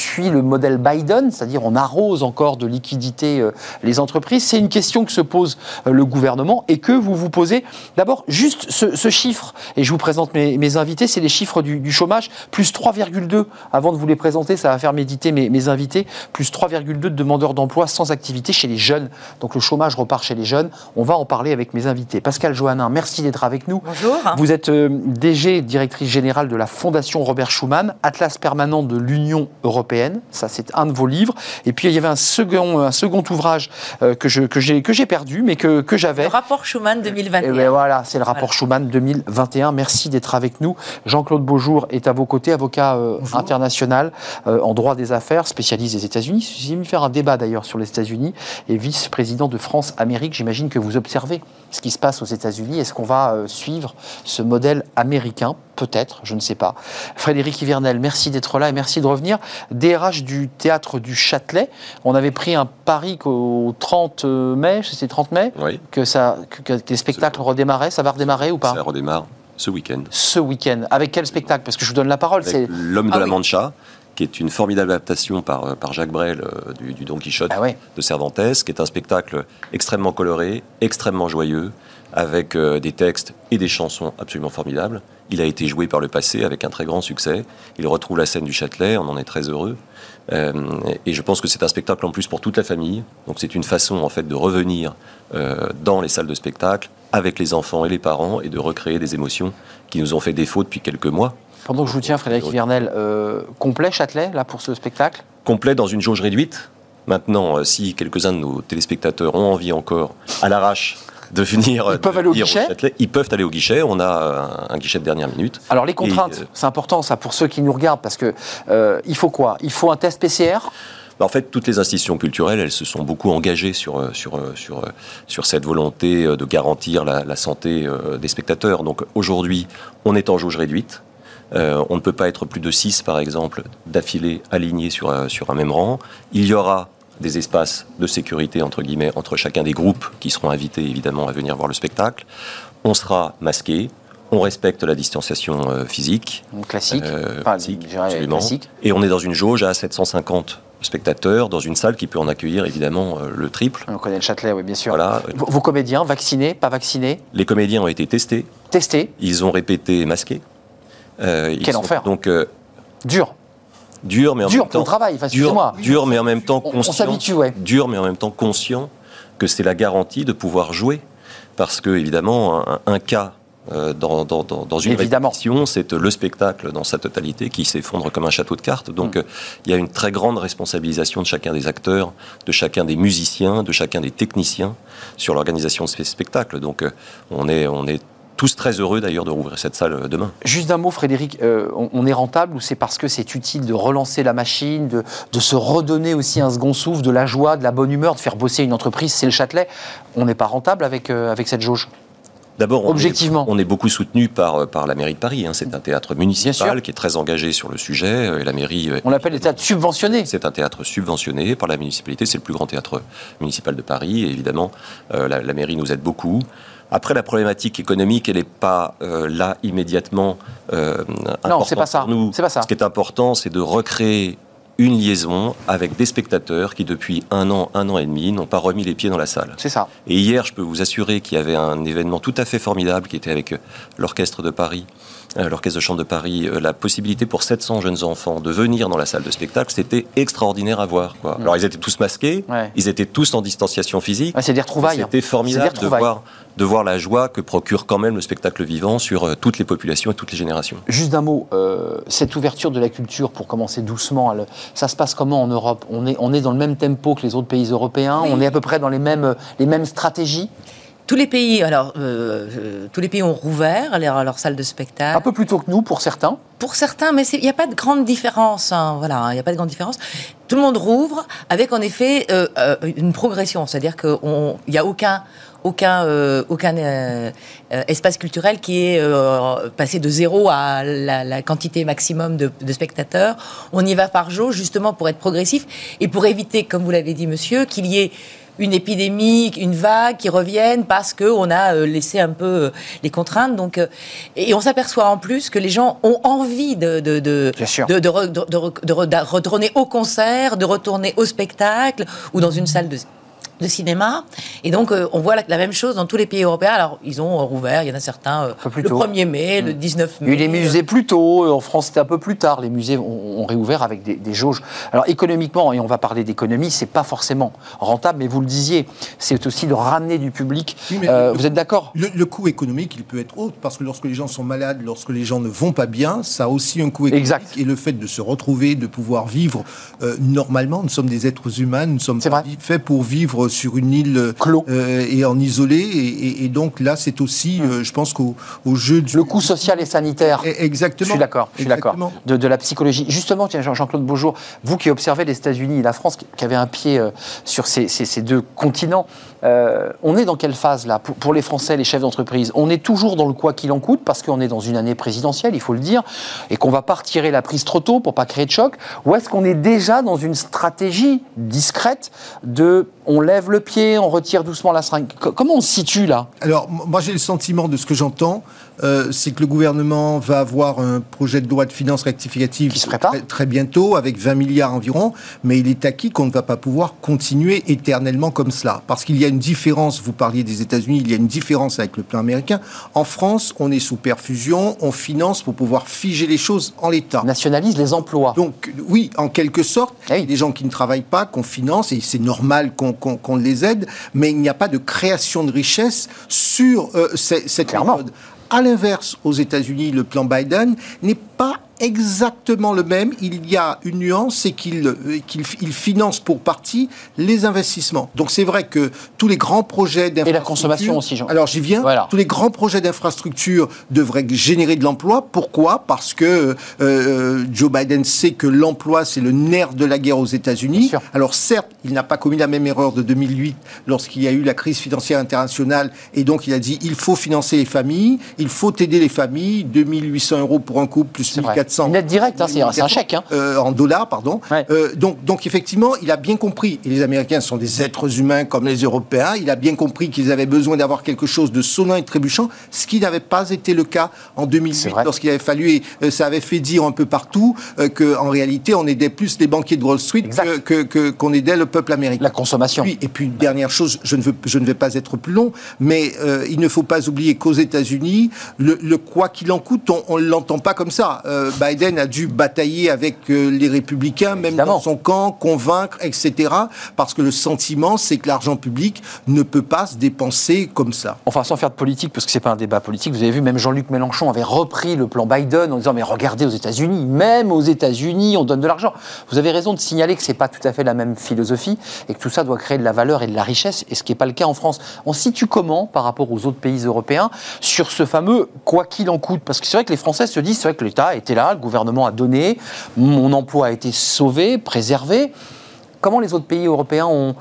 suit le modèle Biden, c'est-à-dire on arrose encore de liquidités euh, les entreprises. C'est une question que se pose euh, le gouvernement et que vous vous posez. D'abord, juste ce, chiffre, et je vous présente mes, invités, c'est les chiffres du, chômage, plus 3,2. Avant de vous les présenter, ça va faire méditer mes, mes invités, plus 3,2 de demandeurs d'emploi sans activité chez les jeunes. Donc le chômage repart chez les jeunes. On va en parler avec mes invités. Pascal Johannin, merci d'être avec nous. Bonjour. Vous êtes euh, DG, directrice générale de la Fondation Robert Schuman, Atlas permanent de l'Union européenne. Ça, c'est un de vos livres. Et puis, il y avait un second, un second ouvrage euh, que, j'ai, que perdu, mais que, que j'avais. Le rapport Schuman 2021. Et ben voilà, c'est le rapport Schuman 2021. Merci d'être avec nous. Jean-Claude Beaujour est à vos côtés, avocat euh, international en droit des affaires, spécialiste des États-Unis. J'ai mis faire un débat d'ailleurs sur les États-Unis et vice-président de France-Amérique. J'imagine que vous observez ce qui se passe aux États-Unis. Est-ce qu'on va suivre ce modèle américain? Peut-être, je ne sais pas. Frédéric Hivernel, merci d'être là et merci de revenir. DRH du théâtre du Châtelet. On avait pris un pari qu'au 30 mai, c'était 30 mai, que, ça, que, les spectacles redémarraient. Ça va redémarrer ou pas Ça redémarre ce week-end. Ce week-end. Avec quel spectacle? Parce que je vous donne la parole. C'est L'homme de ah la Mancha qui est une formidable adaptation par, par Jacques Brel euh, du, Don Quichotte ah de Cervantes, qui est un spectacle extrêmement coloré, extrêmement joyeux, avec euh, des textes et des chansons absolument formidables. Il a été joué par le passé avec un très grand succès. Il retrouve la scène du Châtelet, on en est très heureux. Euh, et je pense que c'est un spectacle en plus pour toute la famille. Donc c'est une façon en fait de revenir euh, dans les salles de spectacle avec les enfants et les parents et de recréer des émotions qui nous ont fait défaut depuis quelques mois. Pendant que je vous tiens, Frédéric Vernel, complet Châtelet là pour ce spectacle? Complet dans une jauge réduite. Maintenant, si quelques-uns de nos téléspectateurs ont envie encore, à l'arrache, Ils peuvent aller au guichet Ils peuvent aller au guichet. On a un, guichet de dernière minute. Alors les contraintes, euh, c'est important ça pour ceux qui nous regardent parce que euh, il faut quoi? Il faut un test PCR bah, en fait, toutes les institutions culturelles, elles se sont beaucoup engagées sur, euh, sur, sur, sur cette volonté de garantir la, santé des spectateurs. Donc aujourd'hui, on est en jauge réduite. on ne peut pas être plus de 6, par exemple, d'affilée alignés sur, sur un même rang. Il y aura des espaces de sécurité, entre guillemets, entre chacun des groupes qui seront invités évidemment à venir voir le spectacle. On sera masqué, on respecte la distanciation euh, physique. Classique. Euh, absolument. Et on est dans une jauge à 750 spectateurs dans une salle qui peut en accueillir évidemment euh, le triple. On connaît le Châtelet, oui, bien sûr. Voilà. Vos, comédiens, vaccinés, pas vaccinés Les comédiens ont été testés. Testés Ils ont répété masqués. Quel enfer Donc dur dur, mais en même temps. travail, dur, dur, mais en même temps conscient. On, Dur, mais en même temps conscient que c'est la garantie de pouvoir jouer. Parce que, évidemment, un, cas euh, dans, dans, dans, une Évidemment. c'est le spectacle dans sa totalité qui s'effondre comme un château de cartes. Donc, mm. euh, il y a une très grande responsabilisation de chacun des acteurs, de chacun des musiciens, de chacun des techniciens sur l'organisation de ce spectacle. Donc, euh, on est, on est tous très heureux d'ailleurs de rouvrir cette salle euh, demain. Juste un mot, Frédéric, euh, on, est rentable ou c'est parce que c'est utile de relancer la machine, de, se redonner aussi un second souffle, de la joie, de la bonne humeur, de faire bosser une entreprise, c'est le Châtelet. On n'est pas rentable avec, euh, avec cette jauge D'abord, objectivement, on est, beaucoup soutenu par, par la mairie de Paris. Hein. C'est un théâtre municipal qui est très engagé sur le sujet. Et la mairie. On l'appelle le théâtre subventionné. C'est un théâtre subventionné par la municipalité. C'est le plus grand théâtre municipal de Paris. Et évidemment, la, la, mairie nous aide beaucoup. Après, la problématique économique, elle n'est pas euh, là immédiatement euh, non, c'est pas ça. nous. C'est pas ça. Ce qui est important, c'est de recréer une liaison avec des spectateurs qui, depuis un an, un an et demi, n'ont pas remis les pieds dans la salle. C'est ça. Et hier, je peux vous assurer qu'il y avait un événement tout à fait formidable qui était avec euh, l'Orchestre de Paris, l'Orchestre de Chambre de Paris, euh, la possibilité pour 700 jeunes enfants de venir dans la salle de spectacle, c'était extraordinaire à voir. Quoi. Mm. Alors, ils étaient tous masqués, ils étaient tous en distanciation physique. c'est des retrouvailles. C'était formidable de voir, de voir la joie que procure quand même le spectacle vivant sur euh, toutes les populations et toutes les générations. Juste d'un mot, cette ouverture de la culture, pour commencer doucement, ça se passe comment en Europe? On est, on est dans le même tempo que les autres pays européens? On est à peu près dans les mêmes, les mêmes stratégies? Tous les pays, alors, euh, euh, tous les pays ont rouvert leurs leur salles de spectacle. Un peu plus tôt que nous, pour certains. Pour certains, mais il n'y a pas de grande différence. Hein, voilà, il n'y a pas de grande différence. Tout le monde rouvre avec, en effet, euh, une progression. C'est-à-dire qu'il n'y a aucun aucun, aucun espace culturel qui est passé de zéro à la, quantité maximum de, de, spectateurs. On y va par jour justement pour être progressif et pour éviter, comme vous l'avez dit monsieur, qu'il y ait une épidémie, une vague qui revienne parce qu'on a laissé un peu les contraintes. Donc, et on s'aperçoit en plus que les gens ont envie de, de, de, de, de retourner au concert, de retourner au spectacle ou dans une salle de de cinéma. Et donc, euh, on voit la, même chose dans tous les pays européens. Alors, ils ont rouvert, il y en a certains euh, le 1er mai, le 19 mm. mai. Les musées plus tôt. En France, c'était un peu plus tard. Les musées ont, réouvert avec des, jauges. Alors, économiquement, et on va parler d'économie, c'est pas forcément rentable, mais vous le disiez, c'est aussi de ramener du public. Euh, vous êtes d'accord? le, coût économique, il peut être haut, parce que lorsque les gens sont malades, lorsque les gens ne vont pas bien, ça a aussi un coût économique. Exact. Et le fait de se retrouver, de pouvoir vivre normalement, nous sommes des êtres humains, nous sommes faits pour vivre sur une île euh, et en isolé. Et, donc là, c'est aussi, euh, je pense qu'au jeu du... Le coût social et sanitaire. E, exactement. Je suis d'accord, je suis d'accord. De, de, la psychologie. Justement, tiens, Jean-Claude Beaujour, vous qui observez les États-Unis et la France, qui avez un pied euh, sur ces, ces, deux continents, on est dans quelle phase là pour, les Français, les chefs d'entreprise? On est toujours dans le quoi qu'il en coûte, parce qu'on est dans une année présidentielle, il faut le dire, et qu'on va pas retirer la prise trop tôt pour pas créer de choc? Ou est-ce qu'on est déjà dans une stratégie discrète de on lève le pied, on retire doucement la seringue. Comment on se situe là? Alors, moi j'ai le sentiment de ce que j'entends, euh, c'est que le gouvernement va avoir un projet de loi de finances rectificative qui se prépare très, bientôt, avec 20 milliards environ, mais il est acquis qu'on ne va pas pouvoir continuer éternellement comme cela. Parce qu'il y a une différence, vous parliez des États-Unis, il y a une différence avec le plan américain. En France, on est sous perfusion, on finance pour pouvoir figer les choses en l'état. Nationalise les emplois. Donc, oui, en quelque sorte, il y a des gens qui ne travaillent pas, qu'on finance, et c'est normal qu'on les aide, mais il n'y a pas de création de richesse sur euh, cette méthode. À l'inverse, aux États-Unis, le plan Biden n'est pas exactement le même. Il y a une nuance, c'est qu'il euh, finance pour partie les investissements. Donc c'est vrai que tous les grands projets d'infrastructure... Et la consommation aussi, Jean. Alors j'y viens. Tous les grands projets d'infrastructure devraient générer de l'emploi. Pourquoi? Parce que euh, euh, Joe Biden sait que l'emploi, c'est le nerf de la guerre aux États-Unis. Alors certes, il n'a pas commis la même erreur de 2008 lorsqu'il y a eu la crise financière internationale. Et donc il a dit, il faut financer les familles, il faut aider les familles. 2800 euros pour un couple, plus 1400 une aide directe, hein, c'est un chèque. Hein. Euh, en dollars, pardon. Euh, donc, donc, effectivement, il a bien compris, et les Américains sont des êtres humains comme les Européens, il a bien compris qu'ils avaient besoin d'avoir quelque chose de sonnant et trébuchant, ce qui n'avait pas été le cas en 2008, lorsqu'il avait fallu, et euh, ça avait fait dire un peu partout qu'en réalité, on aidait plus les banquiers de Wall Street qu'on que, qu'on aidait le peuple américain. La consommation. et puis, dernière chose, je ne, veux, je ne vais pas être plus long, mais il ne faut pas oublier qu'aux États-Unis, le, quoi qu'il en coûte, on ne l'entend pas comme ça. Biden a dû batailler avec euh, les républicains, même dans son camp, convaincre, etc. Parce que le sentiment, c'est que l'argent public ne peut pas se dépenser comme ça. Enfin, sans faire de politique, parce que c'est pas un débat politique, vous avez vu, même Jean-Luc Mélenchon avait repris le plan Biden en disant mais regardez aux États-Unis, même aux États-Unis, on donne de l'argent. Vous avez raison de signaler que c'est pas tout à fait la même philosophie et que tout ça doit créer de la valeur et de la richesse, et ce qui n'est pas le cas en France. On situe comment par rapport aux autres pays européens sur ce fameux quoi qu'il en coûte Parce que c'est vrai que les Français se disent c'est vrai que l'État était là, le gouvernement a donné, mon emploi a été sauvé, préservé. Comment les autres pays européens ont,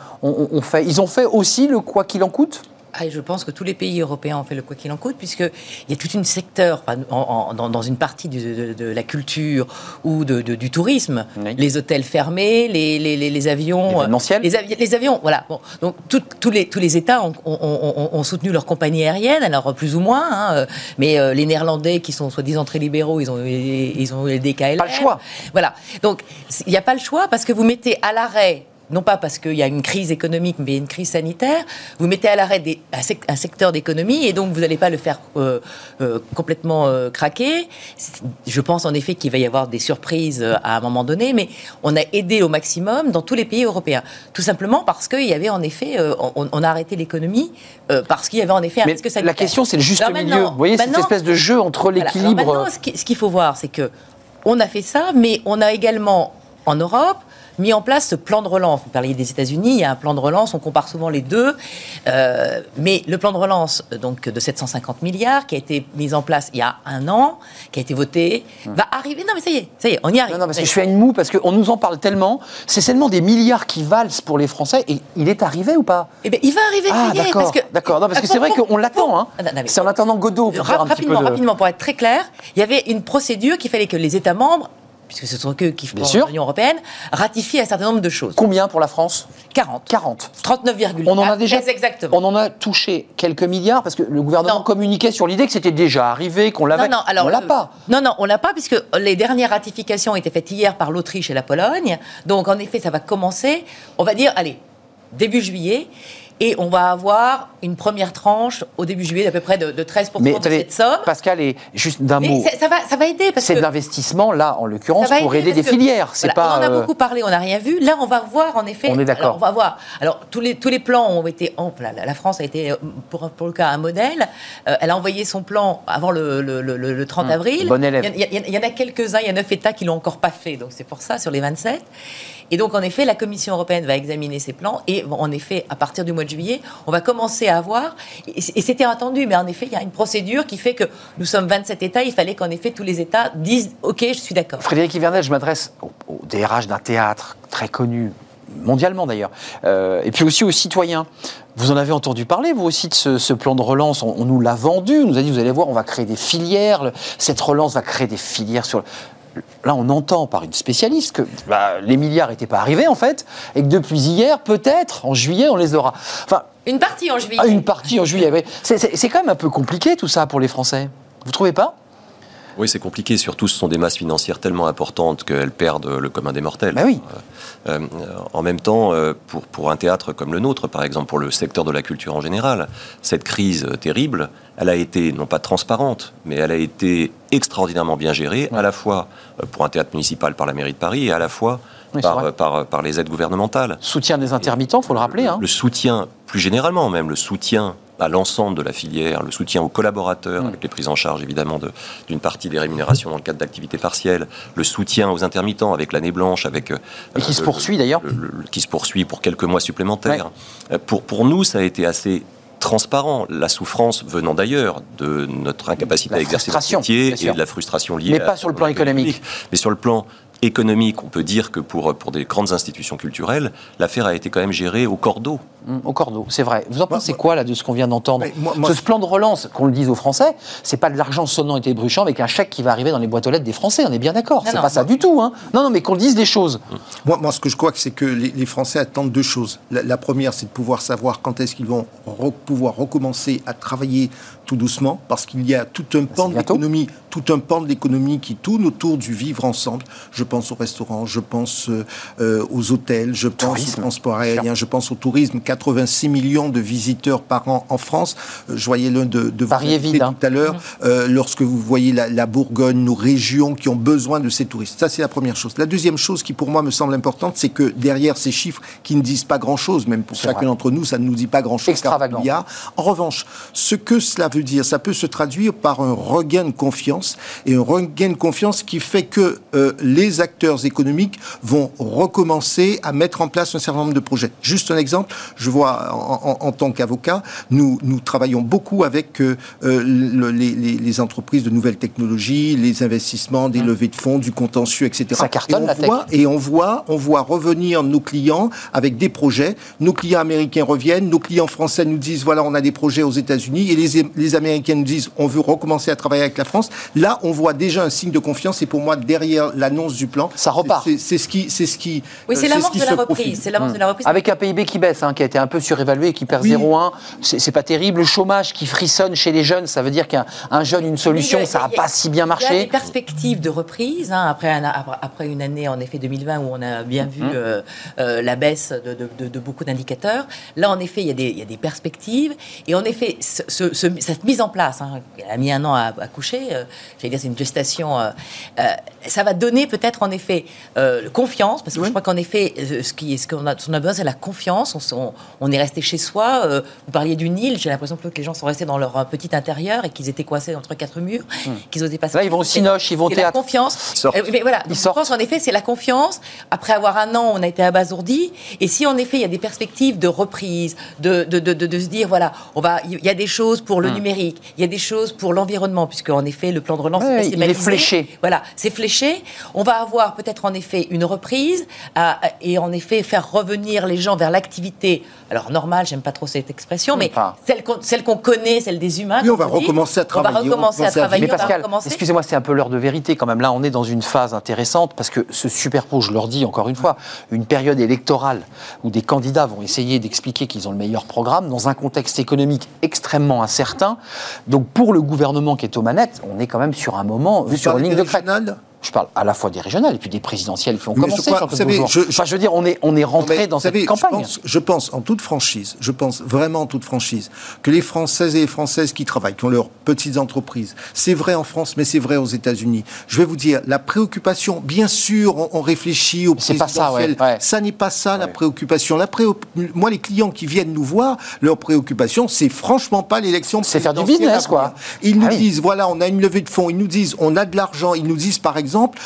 fait? Ils ont fait aussi le quoi qu'il en coûte? Ah, je pense que tous les pays européens ont fait le quoi qu'il en coûte, puisqu'il y a toute une secteur, dans, une partie de, la culture ou du tourisme, les hôtels fermés, les, les, avions. Les, les, avions, voilà. Bon, donc tous les, tous les États ont, soutenu leur compagnie aérienne, alors plus ou moins, hein, mais euh, les Néerlandais qui sont soi-disant très libéraux, ils ont, ils ont eu les DKL. Pas le choix. Voilà. Donc il n'y a pas le choix parce que vous mettez à l'arrêt non pas parce qu'il y a une crise économique, mais une crise sanitaire, vous mettez à l'arrêt un, secteur d'économie et donc vous n'allez pas le faire euh, euh, complètement euh, craquer. Je pense en effet qu'il va y avoir des surprises à un moment donné, mais on a aidé au maximum dans tous les pays européens. Tout simplement parce qu'il y avait en effet, on, a arrêté l'économie parce qu'il y avait en effet un risque sanitaire. La question, c'est le juste milieu. Vous voyez, cette espèce de jeu entre l'équilibre. Ce qu'il faut voir, c'est que on a fait ça, mais on a également en Europe mis en place ce plan de relance. Vous parliez des États-Unis, il y a un plan de relance, on compare souvent les deux. Euh, mais le plan de relance donc, de 750 milliards qui a été mis en place il y a un an, qui a été voté, hum. va arriver. Non, mais ça y est, ça y est, on y arrive. Non, non parce que je fais une moue, parce qu'on nous en parle tellement. C'est seulement des milliards qui valsent pour les Français. Et il est arrivé ou pas? Eh bien, il va arriver. Ah, d'accord. D'accord. Non, parce que c'est vrai qu'on l'attend. Hein. C'est en attendant Godot. Pour rapidement, rapidement, pour être très clair, il y avait une procédure qu'il fallait que les États membres puisque ce sont eux qui font l'Union européenne, ratifient un certain nombre de choses. Combien pour la France? 40. 40. 39,4. On en a déjà exactement. On en a touché quelques milliards parce que le gouvernement communiquait sur l'idée que c'était déjà arrivé, qu'on l'avait. Non, non, alors, on l'a pas. Non, non, on l'a pas puisque les dernières ratifications ont été faites hier par l'Autriche et la Pologne. Donc en effet, ça va commencer. On va dire, allez, début juillet. Et on va avoir une première tranche au début juillet d'à peu près de, 13% de cette somme. Pascal, et juste d'un mot. Ça va, ça va aider. C'est de l'investissement, là, en l'occurrence, pour aider des filières. C'est pas, on en a euh, beaucoup parlé, on n'a rien vu. Là, on va voir, en effet. On est d'accord. On va voir. Alors, tous les, tous les plans ont été. la, France a été, euh, pour, pour le cas, un modèle. Euh, elle a envoyé son plan avant le, le, le, 30 hum, avril. Bon élève. Il y, en a quelques-uns, il y a neuf États qui l'ont encore pas fait. Donc, c'est pour ça, sur les 27. Et donc, en effet, la Commission européenne va examiner ces plans. Et en effet, à partir du mois de juillet, on va commencer à avoir, et c'était attendu, mais en effet, il y a une procédure qui fait que nous sommes 27 États. Il fallait qu'en effet, tous les États disent OK, je suis d'accord. Frédéric Hivernel, je m'adresse au, DRH d'un théâtre très connu, mondialement d'ailleurs, euh, et puis aussi aux citoyens. Vous en avez entendu parler, vous aussi, de ce, plan de relance? On nous l'a vendu, on nous a dit, vous allez voir, on va créer des filières. Cette relance va créer des filières sur là, on entend par une spécialiste que bah, les milliards n'étaient pas arrivés, en fait, et que depuis hier, peut-être, en juillet, on les aura. Enfin, une partie en juillet. Ah, une partie en juillet, oui. C'est quand même un peu compliqué, tout ça, pour les Français. Vous trouvez pas? Oui, c'est compliqué. Surtout, ce sont des masses financières tellement importantes qu'elles perdent le commun des mortels. Bah oui. Euh, euh, en même temps, euh, pour, pour un théâtre comme le nôtre, par exemple, pour le secteur de la culture en général, cette crise terrible, elle a été non pas transparente, mais elle a été extraordinairement bien gérée, à la fois pour un théâtre municipal par la mairie de Paris et à la fois par, par, par, les aides gouvernementales. Soutien des intermittents, il faut le rappeler. Hein. Le soutien, plus généralement même, le soutien à l'ensemble de la filière, le soutien aux collaborateurs, mm. avec les prises en charge évidemment d'une partie des rémunérations dans le cadre d'activités partielles, le soutien aux intermittents avec l'année blanche, avec... Euh, Et qui se poursuit d'ailleurs Qui se poursuit pour quelques mois supplémentaires. Euh, pour, pour nous, ça a été assez transparent, la souffrance venant d'ailleurs de notre incapacité à exercer notre métier et de la frustration liée. Mais pas sur le plan économique. Mais sur le plan économique, on peut dire que pour, pour des grandes institutions culturelles, l'affaire a été quand même gérée au cordeau. Mmh, au cordeau, c'est vrai. Vous en pensez quoi là de ce qu'on vient d'entendre? Ce plan de relance, qu'on le dise aux Français, c'est pas de l'argent sonnant et ébruchant avec un chèque qui va arriver dans les boîtes aux lettres des Français. On est bien d'accord. C'est pas ça du tout. Hein. Non, non, mais qu'on dise des choses. Moi, moi, ce que je crois, c'est que les, Français attendent deux choses. La, première, c'est de pouvoir savoir quand est-ce qu'ils vont pouvoir recommencer à travailler tout doucement, parce qu'il y a tout un pan de l'économie, tout un pan de l'économie qui tourne autour du vivre ensemble. Je pense aux restaurants, je pense euh, euh, aux hôtels, je pense au transport aérien, je pense au tourisme. 86 millions de visiteurs par an en France. Euh, je voyais l'un de, de vos hein. tout à l'heure, mmh. lorsque vous voyez la, Bourgogne, nos régions qui ont besoin de ces touristes. Ça, c'est la première chose. La deuxième chose qui, pour moi, me semble importante, c'est que derrière ces chiffres qui ne disent pas grand-chose, même pour chacun d'entre nous, ça ne nous dit pas grand-chose. Extravagant. En revanche, ce que cela veut dire, ça peut se traduire par un regain de confiance et un regain de confiance qui fait que les acteurs économiques vont recommencer à mettre en place un certain nombre de projets. Juste un exemple, je vois en, tant qu'avocat, nous, nous travaillons beaucoup avec euh, euh, les, entreprises de nouvelles technologies, les investissements, des mmh. levées de fonds, du contentieux, etc. Ça cartonne et on voit, Et on voit, on voit revenir nos clients avec des projets. Nos clients américains reviennent, nos clients français nous disent voilà, on a des projets aux États-Unis, et les, les Américains nous disent on veut recommencer à travailler avec la France. Là, on voit déjà un signe de confiance, et pour moi, derrière l'annonce du plan, ça repart. C'est ce qui, c'est ce qui. Oui, c'est l'avance de la reprise. C'est de la reprise. Avec un PIB qui baisse, hein, qui a été un peu surévalué, qui perd 0,1. C'est pas terrible. Le chômage qui frissonne chez les jeunes, ça veut dire qu'un jeune, une solution, ça n'a pas si bien marché. Il y a des perspectives de reprise hein, après, après une année en effet 2020 où on a bien vu mmh. euh, euh, la baisse de, beaucoup d'indicateurs. Là, en effet, il y, a des, il y, a des, perspectives et en effet, ce, cette mise en place, hein, elle a mis un an à, coucher. Euh, J'allais dire, c'est une gestation. ça va donner peut-être en effet euh, confiance, parce que je crois qu'en effet, euh, ce qu'on ce qu'on a, a, besoin, c'est la confiance. On, on, est resté chez soi. Euh, vous parliez d'une île, j'ai l'impression que les gens sont restés dans leur petit intérieur et qu'ils étaient coincés entre quatre murs, hmm. qu'ils osaient pas Là, ils vont au Cinoche, ils vont au théâtre. la confiance. mais voilà, ils je pense en effet, c'est la confiance. Après avoir un an, on a été abasourdi. Et si en effet, il y a des perspectives de reprise, de, de, de, de se dire, voilà, on va, il y a des choses pour le hmm. Numérique, il y a des choses pour l'environnement, puisque en effet, le, plan de relance. il est fléché. Voilà, c'est fléché. On va avoir peut-être en effet une reprise et en effet faire revenir les gens vers l'activité. Alors normale, j'aime pas trop cette expression, mais celle qu'on connaît, celle des humains. Oui, on va recommencer à travailler. On va recommencer à travailler. Mais Pascal, excusez-moi, c'est un peu l'heure de vérité quand même. Là, on est dans une phase intéressante parce que ce superpose, je leur dis encore une fois, une période électorale où des candidats vont essayer d'expliquer qu'ils ont le meilleur programme dans un contexte économique extrêmement incertain. Donc pour le gouvernement qui est aux manettes, on est quand même sur un moment, sur une ligne de crête. Je parle à la fois des régionales et puis des présidentielles qui ont commencé. Je, vous savez, je, enfin, je veux dire, on est, on est rentré dans cette campagne. Je pense, je pense, en toute franchise, je pense vraiment en toute franchise, que les Françaises et les Françaises qui travaillent, qui ont leurs petites entreprises, c'est vrai en France, mais c'est vrai aux États-Unis. Je vais vous dire, la préoccupation, bien sûr, on, réfléchit au présidentiel. Pas ça, ça n'est pas ça la préoccupation. La Moi, les clients qui viennent nous voir, leur préoccupation, c'est franchement pas l'élection C'est faire du business, quoi. Ils nous ah disent, voilà, on a une levée de fonds. Ils nous disent, on a de l'argent. Ils nous disent, par exemple, exemple,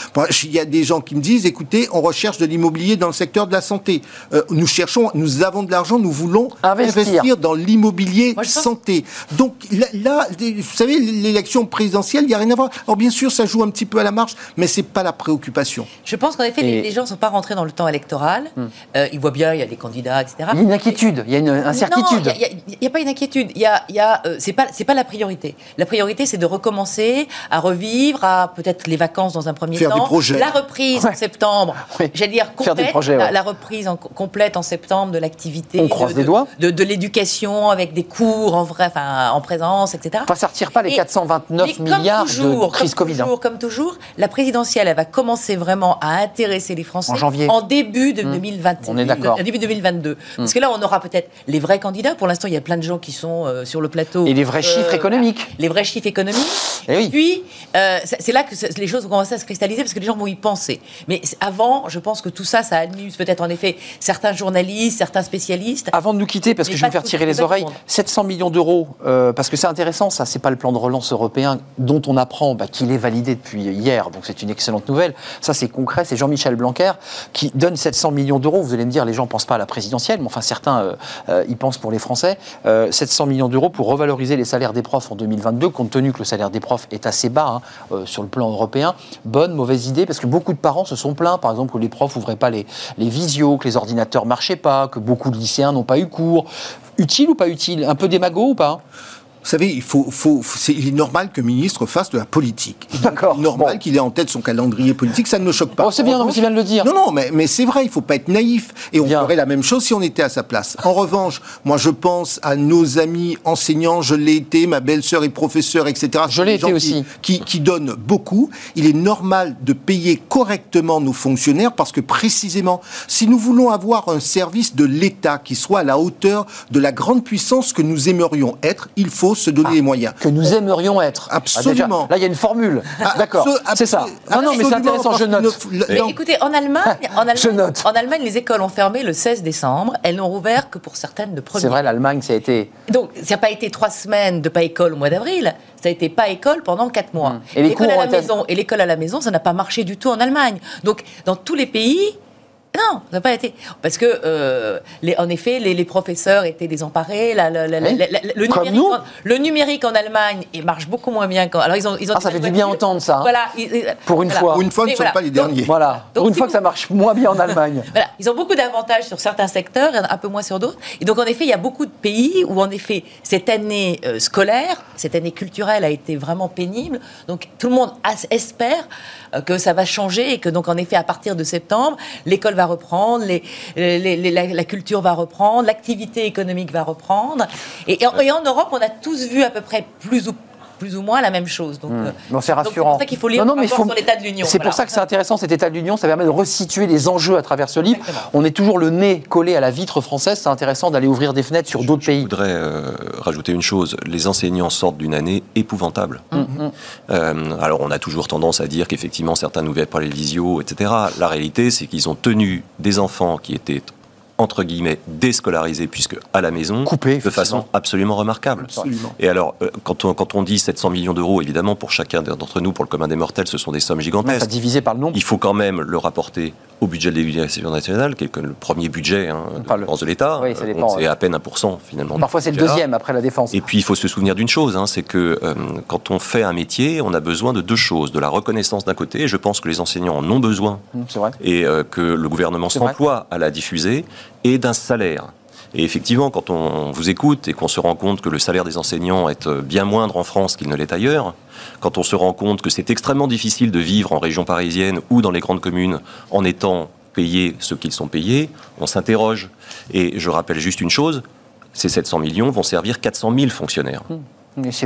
il y a des gens qui me disent, écoutez, on recherche de l'immobilier dans le secteur de la santé. Euh, nous cherchons, nous avons de l'argent, nous voulons investir, dans l'immobilier santé. Donc là, vous savez, l'élection présidentielle, il n'y a rien à voir. Alors bien sûr, ça joue un petit peu à la marche, mais c'est pas la préoccupation. Je pense qu'en effet, les, gens ne sont pas rentrés dans le temps électoral. Hmm. Euh, ils voient bien, il y a des candidats, etc. Il y a une inquiétude, il y a une incertitude. il n'y a, pas une inquiétude. Il y a, y a euh, c'est pas, c'est pas la priorité. La priorité, c'est de recommencer à revivre, à peut-être les vacances dans un premier Faire temps. Des projets. La reprise en septembre, j'allais dire complète, la, reprise en, complète en septembre de l'activité. On croise de, doigts. De, de, l'éducation avec des cours en vrai, enfin en présence, etc. Enfin, ça ne retire pas les 429 milliards de crise comme Covid. Hein. Toujours, Comme toujours, la présidentielle, elle va commencer vraiment à intéresser les Français en, janvier. en début de 2021. Mmh. On est d'accord. En début 2022. Mmh. Parce que là, on aura peut-être les vrais candidats. Pour l'instant, il y a plein de gens qui sont euh, sur le plateau. Et les vrais chiffres euh, économiques. Les vrais chiffres économiques. Et, eh oui. puis, euh, c'est là que les choses vont commencer à se cristalliser parce que les gens vont y penser. Mais avant, je pense que tout ça, ça amuse peut-être en effet certains journalistes, certains spécialistes. Avant de nous quitter, parce que je vais me faire tirer les oreilles, 700 millions d'euros, euh, parce que c'est intéressant, ça, c'est pas le plan de relance européen dont on apprend bah, qu'il est validé depuis hier, donc c'est une excellente nouvelle. Ça, c'est concret, c'est Jean-Michel Blanquer qui donne 700 millions d'euros. Vous allez me dire, les gens pensent pas à la présidentielle, mais enfin certains euh, euh, y pensent pour les Français. 700 millions d'euros pour revaloriser les salaires des profs en 2022, compte tenu que le salaire des profs est assez bas hein, sur le plan européen. Bonne, mauvaise idée, parce que beaucoup de parents se sont plaints, par exemple, que les profs n'ouvraient pas les, les visios, que les ordinateurs marchaient pas, que beaucoup de lycéens n'ont pas eu cours. Utile ou pas utile? Un peu démago ou pas? Vous savez, il, faut, faut, il est normal que le ministre fasse de la politique. D'accord. Il est normal qu'il ait en tête son calendrier politique, ça ne me choque pas. Oh, c'est bien, mais viens de le dire. Non, non, mais, mais c'est vrai, il ne faut pas être naïf. Et on ferait la même chose si on était à sa place. En revanche, moi, je pense à nos amis enseignants, je l'ai été, ma belle-sœur est professeure, etc. Je l'ai été aussi. Qui, qui donnent beaucoup. Il est normal de payer correctement nos fonctionnaires parce que précisément, si nous voulons avoir un service de l'État qui soit à la hauteur de la grande puissance que nous aimerions être, il faut se donner les moyens. Que nous aimerions être. Ah, Absolument. là, il y a une formule. Ah, D'accord. C'est ça. Non, non, mais c'est intéressant, je note. Mais écoutez, en Allemagne, en (laughs) Allemagne, en Allemagne, les écoles ont fermé le 16 décembre. Elles n'ont rouvert que pour certaines de premier. C'est vrai, l'Allemagne, ça a été. Donc, ça n'a pas été trois semaines de pas école au mois d'avril. Ça a été pas école pendant quatre mois. Mmh. Et l'école à la maison et l'école à la maison, ça n'a pas marché du tout en Allemagne. Donc, dans tous les pays, non, ça n'a pas été. Parce que, euh, les, en effet, les, professeurs étaient désemparés. le, numérique, en, le, numérique, en Allemagne il marche beaucoup moins bien. Quand, alors, ils ont, ils ont ah, ça fait du bien entendre ça. Hein. Voilà, pour une fois. Pour une fois, ne sont pas les derniers. voilà. pour une fois que ça marche moins bien en Allemagne. voilà. Ils ont beaucoup d'avantages sur certains secteurs, un peu moins sur d'autres. Et donc, en effet, il y a beaucoup de pays où, en effet, cette année euh, scolaire, cette année culturelle a été vraiment pénible. Donc, tout le monde espère euh, que ça va changer et que, donc, en effet, à partir de septembre, l'école va reprendre, les, la, culture va reprendre, l'activité économique va reprendre. Et, et, en Europe, on a tous vu à peu près plus ou plus ou moins la même chose. Donc, euh, c'est rassurant. C'est pour ça qu'il faut lire non, non, sur l'état de l'Union. C'est pour ça que c'est intéressant cet état de l'Union. Ça permet de resituer les enjeux à travers ce livre. On est toujours le nez collé à la vitre française. C'est intéressant d'aller ouvrir des fenêtres sur d'autres pays. Je voudrais euh, rajouter une chose. Les enseignants sortent d'une année épouvantable. Hmm. Hmm. Euh, alors on a toujours tendance à dire qu'effectivement certains n'ouvraient pas les visios, etc. La réalité, c'est qu'ils ont tenu des enfants qui étaient entre guillemets déscolarisés puisque à la maison Coupé, de façon absolument remarquable. Absolument. Et alors euh, quand on, quand on dit 700 millions d'euros évidemment pour chacun d'entre nous pour le commun des mortels ce sont des sommes gigantesques. divisé par le nombre. Il faut quand même le rapporter au budget de l'éducation nationale, qui est le premier budget hein, de défense de l'État. Oui, c'est à peine 1% finalement. Parfois c'est le deuxième après la défense. Et puis il faut se souvenir d'une chose, hein, c'est que quand on fait un métier, on a besoin de deux choses. De la reconnaissance d'un côté, et je pense que les enseignants en ont besoin, mmh, vrai. et que le gouvernement s'emploie à la diffuser, et d'un salaire. Et effectivement, quand on vous écoute et qu'on se rend compte que le salaire des enseignants est euh, bien moindre en France qu'il ne l'est ailleurs, quand on se rend compte que c'est extrêmement difficile de vivre en région parisienne ou dans les grandes communes en étant payés ce qu'ils sont payés, on s'interroge. Et je rappelle juste une chose, ces 700 millions vont servir 400 000 fonctionnaires. Mmh.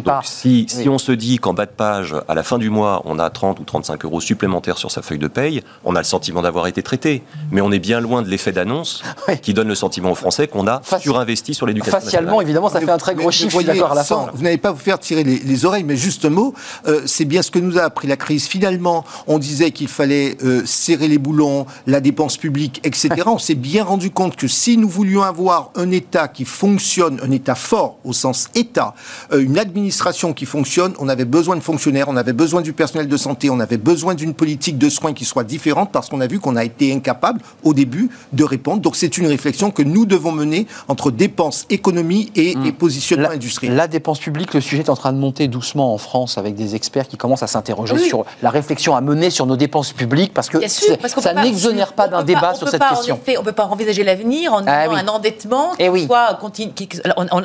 Pas. Si, si, on se dit qu'en bas de page, à la fin du mois, on a 30 ou 35 euros supplémentaires sur sa feuille de paye, on a le sentiment d'avoir été traité. Mais on est bien loin de l'effet d'annonce (laughs) qui donne le sentiment aux Français qu'on a surinvesti sur l'éducation. Facialement, évidemment, ça fait un très gros chiffre, d'accord à la fin. Vous n'allez pas vous faire tirer les, oreilles, mais justement, euh, c'est bien ce que nous a appris la crise. Finalement, on disait qu'il fallait euh, serrer les boulons, la dépense publique, etc. (laughs) on s'est bien rendu compte que si nous voulions avoir un État qui fonctionne, un État fort au sens État, euh, une administration qui fonctionne, on avait besoin de fonctionnaires, on avait besoin du personnel de santé, on avait besoin d'une politique de soins qui soit différente parce qu'on a vu qu'on a été incapable au début de répondre. Donc c'est une réflexion que nous devons mener entre dépenses, économie et, hmm. positionnement industriel. La dépense publique, le sujet est en train de monter doucement en France avec des experts qui commencent à s'interroger sur la réflexion à mener sur nos dépenses publiques parce que, ça n'exonère pas, d'un débat sur cette question. on ne peut pas envisager l'avenir en ah ayant un endettement et eh oui. soit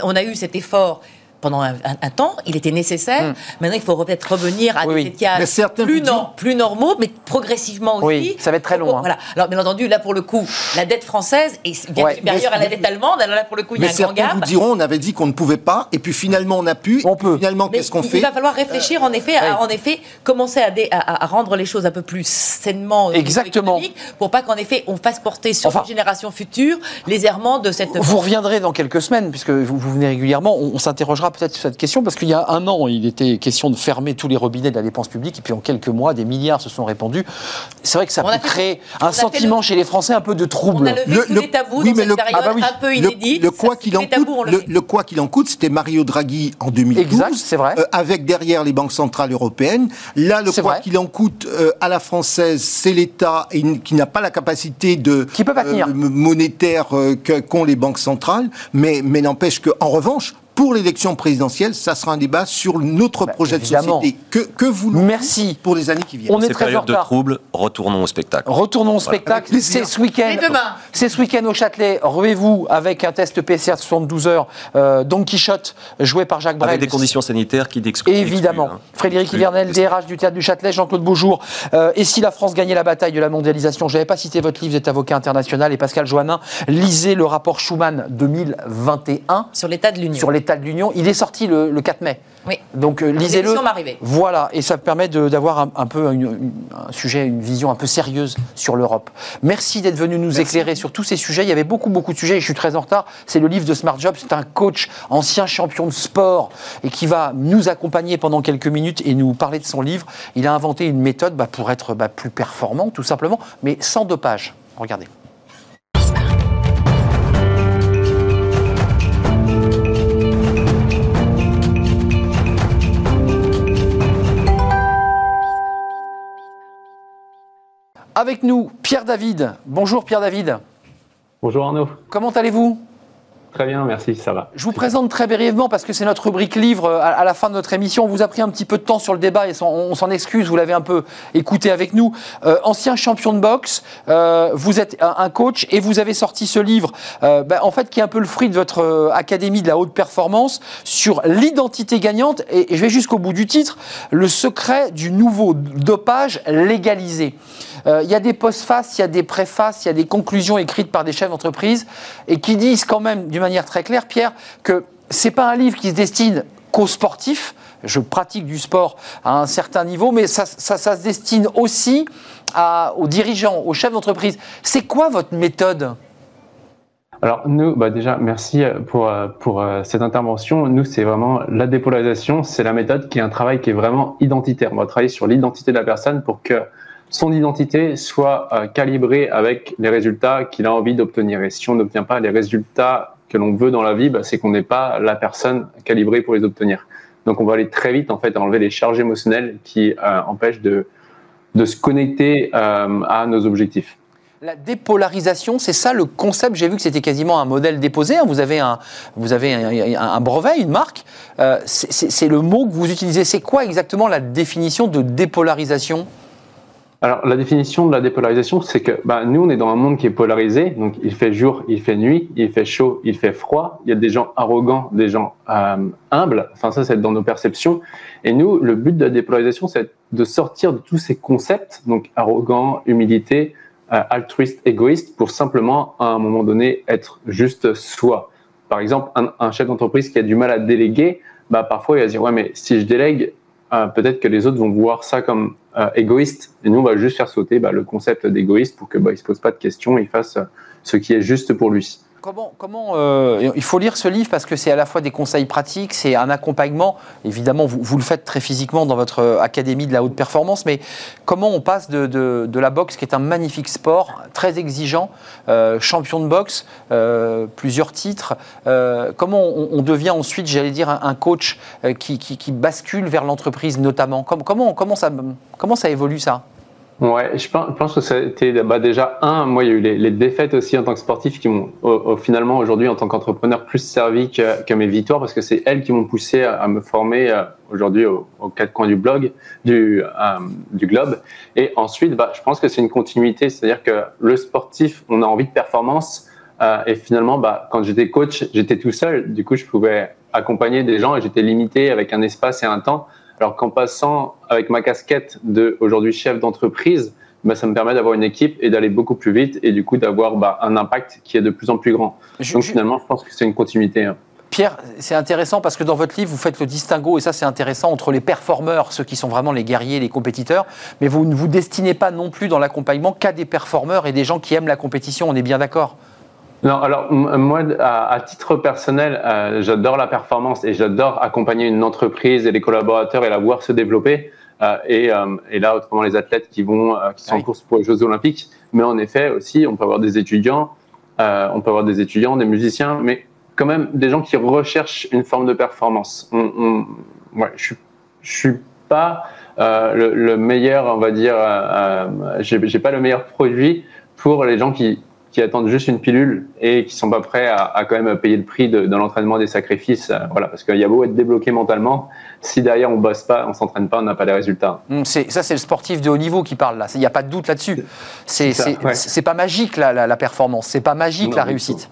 on a eu cet effort pendant un, temps, il était nécessaire. Hmm. Maintenant, il faut peut-être revenir à des étiages plus, plus, normaux, mais progressivement aussi. Oui, ça va être très long. Hein. Voilà. Alors, bien entendu, là, pour le coup, la dette française est bien supérieure à la dette allemande. Alors là, pour le coup, il y a un grand gap. vous diront, on avait dit qu'on ne pouvait pas, et puis finalement, on a pu. On peut. Finalement, qu'est-ce qu'on fait Il va falloir réfléchir, en effet, à, en effet, commencer à, à, rendre les choses un peu plus sainement Exactement. pour pas qu'en effet, on fasse porter sur les générations futures les errements de cette. Vous reviendrez dans quelques semaines, puisque vous, vous venez régulièrement. on s'interrogera peut-être sur cette question parce qu'il y a un an, il était question de fermer tous les robinets de la dépense publique et puis en quelques mois, des milliards se sont répandus. C'est vrai que ça peut créer un sentiment chez les Français un peu de trouble. On a levé le, tous les tabous dans cette période ah bah un peu inédite. Le, quoi qu'il en coûte, le, quoi qu'il en coûte, c'était Mario Draghi en 2012, exact, c'est vrai. Euh, avec derrière les banques centrales européennes. Là, le quoi qu'il en coûte euh, à la française, c'est l'État qui n'a pas la capacité de qui peut pas tenir. Euh, monétaire qu'ont les banques centrales, mais mais n'empêche que en revanche pour l'élection présidentielle, ça sera un débat sur notre bah, projet de société. Que, que voulons Merci. pour les années qui viennent On est très période de trouble, retournons au spectacle. Retournons au spectacle. C'est ce week-end. C'est ce week-end au Châtelet. Ruez-vous avec un test PCR de 72 heures. Euh, Don Quichotte, joué par Jacques Brel. Avec des conditions sanitaires qui n'excluent Évidemment. Hein. Frédéric Hivernel, DRH du Théâtre du Châtelet, Jean-Claude Beaujour. Euh, et si la France gagnait la bataille de la mondialisation Je n'avais pas cité votre livre, vous êtes avocat international. Et Pascal Joannin, lisez le rapport Schuman 2021. Sur l'état de l'Union. Sur l'état de l'Union. Il est sorti le, 4 mai. Oui. Donc euh, lisez-le. Voilà, et ça permet d'avoir un, peu un sujet, une vision un peu sérieuse sur l'Europe. Merci d'être venu nous éclairer sur tous ces sujets. Il y avait beaucoup, beaucoup de sujets et je suis très en retard. C'est le livre de Smart Job. C'est un coach, ancien champion de sport et qui va nous accompagner pendant quelques minutes et nous parler de son livre. Il a inventé une méthode bah, pour être bah, plus performant, tout simplement, mais sans dopage. Regardez. Avec nous, Pierre David. Bonjour Pierre David. Bonjour Arnaud. Comment allez-vous? Très bien, merci, ça va. Je vous présente très brièvement parce que c'est notre rubrique livre euh, à, la fin de notre émission. On vous a pris un petit peu de temps sur le débat et on s'en excuse, vous l'avez un peu écouté avec nous. Euh, ancien champion de boxe, euh, vous êtes un, coach et vous avez sorti ce livre, ben, en fait, qui est un peu le fruit de votre académie de la haute performance sur l'identité gagnante. Et, je vais jusqu'au bout du titre, le secret du nouveau dopage légalisé. Il y a des postfaces, il y a des préfaces, il y a des conclusions écrites par des chefs d'entreprise et qui disent quand même, d'une manière très claire, Pierre, que c'est pas un livre qui se destine qu'aux sportifs. Je pratique du sport à un certain niveau, mais ça, se destine aussi aux dirigeants, aux chefs d'entreprise. C'est quoi votre méthode? Alors nous, bah déjà, merci pour, pour euh, cette intervention. Nous, c'est vraiment la dépolarisation, c'est la méthode qui est un travail qui est vraiment identitaire. On va travailler sur l'identité de la personne pour que son identité soit euh, calibrée avec les résultats qu'il a envie d'obtenir. Et si on n'obtient pas les résultats que l'on veut dans la vie, bah, c'est qu'on n'est pas la personne calibrée pour les obtenir. Donc on va aller très vite en fait à enlever les charges émotionnelles qui euh, empêchent de, de se connecter euh, à nos objectifs. La dépolarisation, c'est ça le concept. J'ai vu que c'était quasiment un modèle déposé. Hein. Vous avez un, vous avez un, brevet, une marque. C'est le mot que vous utilisez. C'est quoi exactement la définition de dépolarisation? Alors, la définition de la dépolarisation, c'est que bah, nous, on est dans un monde qui est polarisé. Donc, il fait jour, il fait nuit, il fait chaud, il fait froid. Il y a des gens arrogants, des gens euh, humbles. Enfin, ça, c'est dans nos perceptions. Et nous, le but de la dépolarisation, c'est de sortir de tous ces concepts, donc arrogant, humilité, euh, altruiste, égoïste, pour simplement, à un moment donné, être juste soi. Par exemple, un, un chef d'entreprise qui a du mal à déléguer, bah, parfois, il va dire, ouais, mais si je délègue, euh, peut-être que les autres vont voir ça comme euh, égoïste. Et nous, on va juste faire sauter bah, le concept d'égoïste pour que bah, se pose pas de questions, il fasse ce qui est juste pour lui. Comment, euh, il faut lire ce livre parce que c'est à la fois des conseils pratiques, c'est un accompagnement. Évidemment, vous, vous, le faites très physiquement dans votre euh, académie de la haute performance, mais comment on passe de, de, la boxe, qui est un magnifique sport, très exigeant, euh, champion de boxe, plusieurs titres, comment on, devient ensuite, j'allais dire, un, coach qui, qui, qui, bascule vers l'entreprise notamment comment, comment, ça, comment ça évolue ça? Ouais, je pense, que c'était bah déjà un. Moi, il y a eu les, défaites aussi en tant que sportif qui m'ont finalement aujourd'hui en tant qu'entrepreneur plus servi que, que, mes victoires parce que c'est elles qui m'ont poussé à, me former euh, aujourd'hui aux, quatre coins du blog, du, euh, du globe. Et ensuite, bah, je pense que c'est une continuité, c'est-à-dire que le sportif, on a envie de performance. Euh, et finalement, bah, quand j'étais coach, j'étais tout seul. Du coup, je pouvais accompagner des gens et j'étais limité avec un espace et un temps. Alors qu'en passant avec ma casquette de aujourd'hui chef d'entreprise, bah, ça me permet d'avoir une équipe et d'aller beaucoup plus vite et du coup d'avoir bah, un impact qui est de plus en plus grand. Donc finalement, je pense que c'est une continuité. Hein. Pierre, c'est intéressant parce que dans votre livre, vous faites le distinguo, et ça c'est intéressant, entre les performeurs, ceux qui sont vraiment les guerriers, les compétiteurs, mais vous ne vous destinez pas non plus dans l'accompagnement qu'à des performeurs et des gens qui aiment la compétition, on est bien d'accord? Non, alors moi, à, titre personnel, euh, j'adore la performance et j'adore accompagner une entreprise et les collaborateurs et la voir se développer. Euh, et, euh, et, là, autrement, les athlètes qui vont, qui sont en course pour les Jeux Olympiques. Mais en effet, aussi, on peut avoir des étudiants, on peut avoir des étudiants, des musiciens, mais quand même des gens qui recherchent une forme de performance. On, ouais, je, je suis pas le, le, meilleur, on va dire, j'ai pas le meilleur produit pour les gens qui qui attendent juste une pilule et qui sont pas prêts à, quand même payer le prix de, l'entraînement des sacrifices. Euh, voilà, parce qu'il y a beau être débloqué mentalement, si derrière on bosse pas, on s'entraîne pas, on n'a pas les résultats. Hum, ça, c'est le sportif de haut niveau qui parle là. Il n'y a pas de doute là-dessus. C'est c'est pas magique la, la, performance, c'est pas magique la réussite.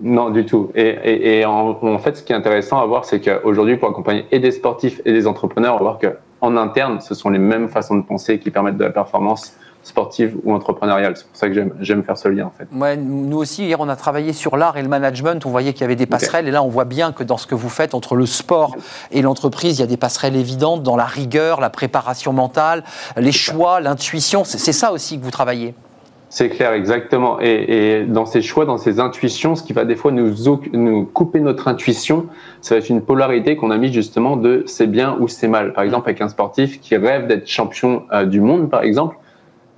Non, du tout. Et, et, en, fait, ce qui est intéressant à voir, c'est qu'aujourd'hui, pour accompagner et des sportifs et des entrepreneurs, on va voir qu'en interne, ce sont les mêmes façons de penser qui permettent de la performance sportive ou entrepreneuriale. C'est pour ça que j'aime faire ce lien en fait. Ouais, nous aussi, hier, on a travaillé sur l'art et le management. On voyait qu'il y avait des passerelles. Et là, on voit bien que dans ce que vous faites entre le sport et l'entreprise, il y a des passerelles évidentes dans la rigueur, la préparation mentale, les choix, l'intuition. C'est ça aussi que vous travaillez. C'est clair, exactement. Et, dans ces choix, dans ces intuitions, ce qui va des fois nous, nous couper notre intuition, ça va être une polarité qu'on a mis justement de c'est bien ou c'est mal. Par exemple, avec un sportif qui rêve d'être champion euh, du monde, par exemple,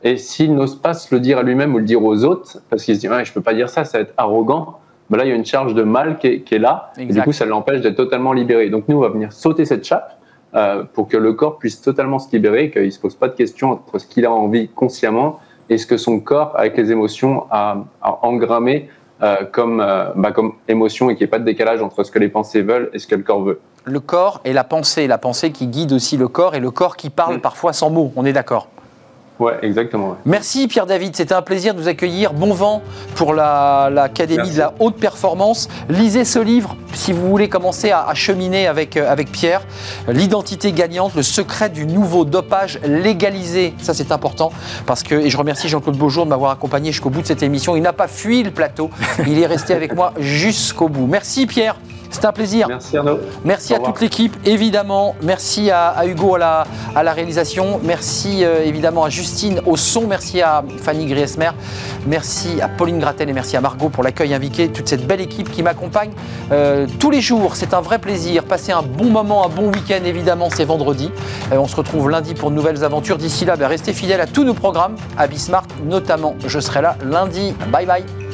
et s'il n'ose pas se le dire à lui-même ou le dire aux autres, parce qu'il se dit, ouais, je peux pas dire ça, ça va être arrogant, ben là, il y a une charge de mal qui est, là, et du coup, ça l'empêche d'être totalement libéré. Donc, nous, on va venir sauter cette chape euh, pour que le corps puisse totalement se libérer, qu'il ne se pose pas de questions entre ce qu'il a envie consciemment et ce que son corps, avec les émotions, a, a engrammé euh, comme, euh, bah, comme émotion et qu'il n'y ait pas de décalage entre ce que les pensées veulent et ce que le corps veut. Le corps et la pensée, la pensée qui guide aussi le corps et le corps qui parle mm. parfois sans mots, on est d'accord Ouais, exactement. Merci Pierre David, c'était un plaisir de vous accueillir. Bon vent pour l'Académie de la haute performance. Lisez ce livre si vous voulez commencer à, cheminer avec, euh, avec Pierre. L'identité gagnante, le secret du nouveau dopage légalisé. Ça c'est important parce que, et je remercie Jean-Claude Beaujour de m'avoir accompagné jusqu'au bout de cette émission. Il n'a pas fui le plateau, il est resté avec moi jusqu'au bout. Merci Pierre. C'est un plaisir. Merci Arnaud. Merci à toute l'équipe, évidemment. Merci à, Hugo à la, à la, réalisation. Merci euh, évidemment à Justine au son. Merci à Fanny Griesmer. Merci à Pauline Gratel et merci à Margot pour l'accueil invité. Toute cette belle équipe qui m'accompagne euh, tous les jours. C'est un vrai plaisir. Passez un bon moment, un bon week-end évidemment. C'est vendredi. Euh, on se retrouve lundi pour de nouvelles aventures. D'ici là, ben, restez fidèles à tous nos programmes, à Bismarck notamment. Je serai là lundi. Bye bye.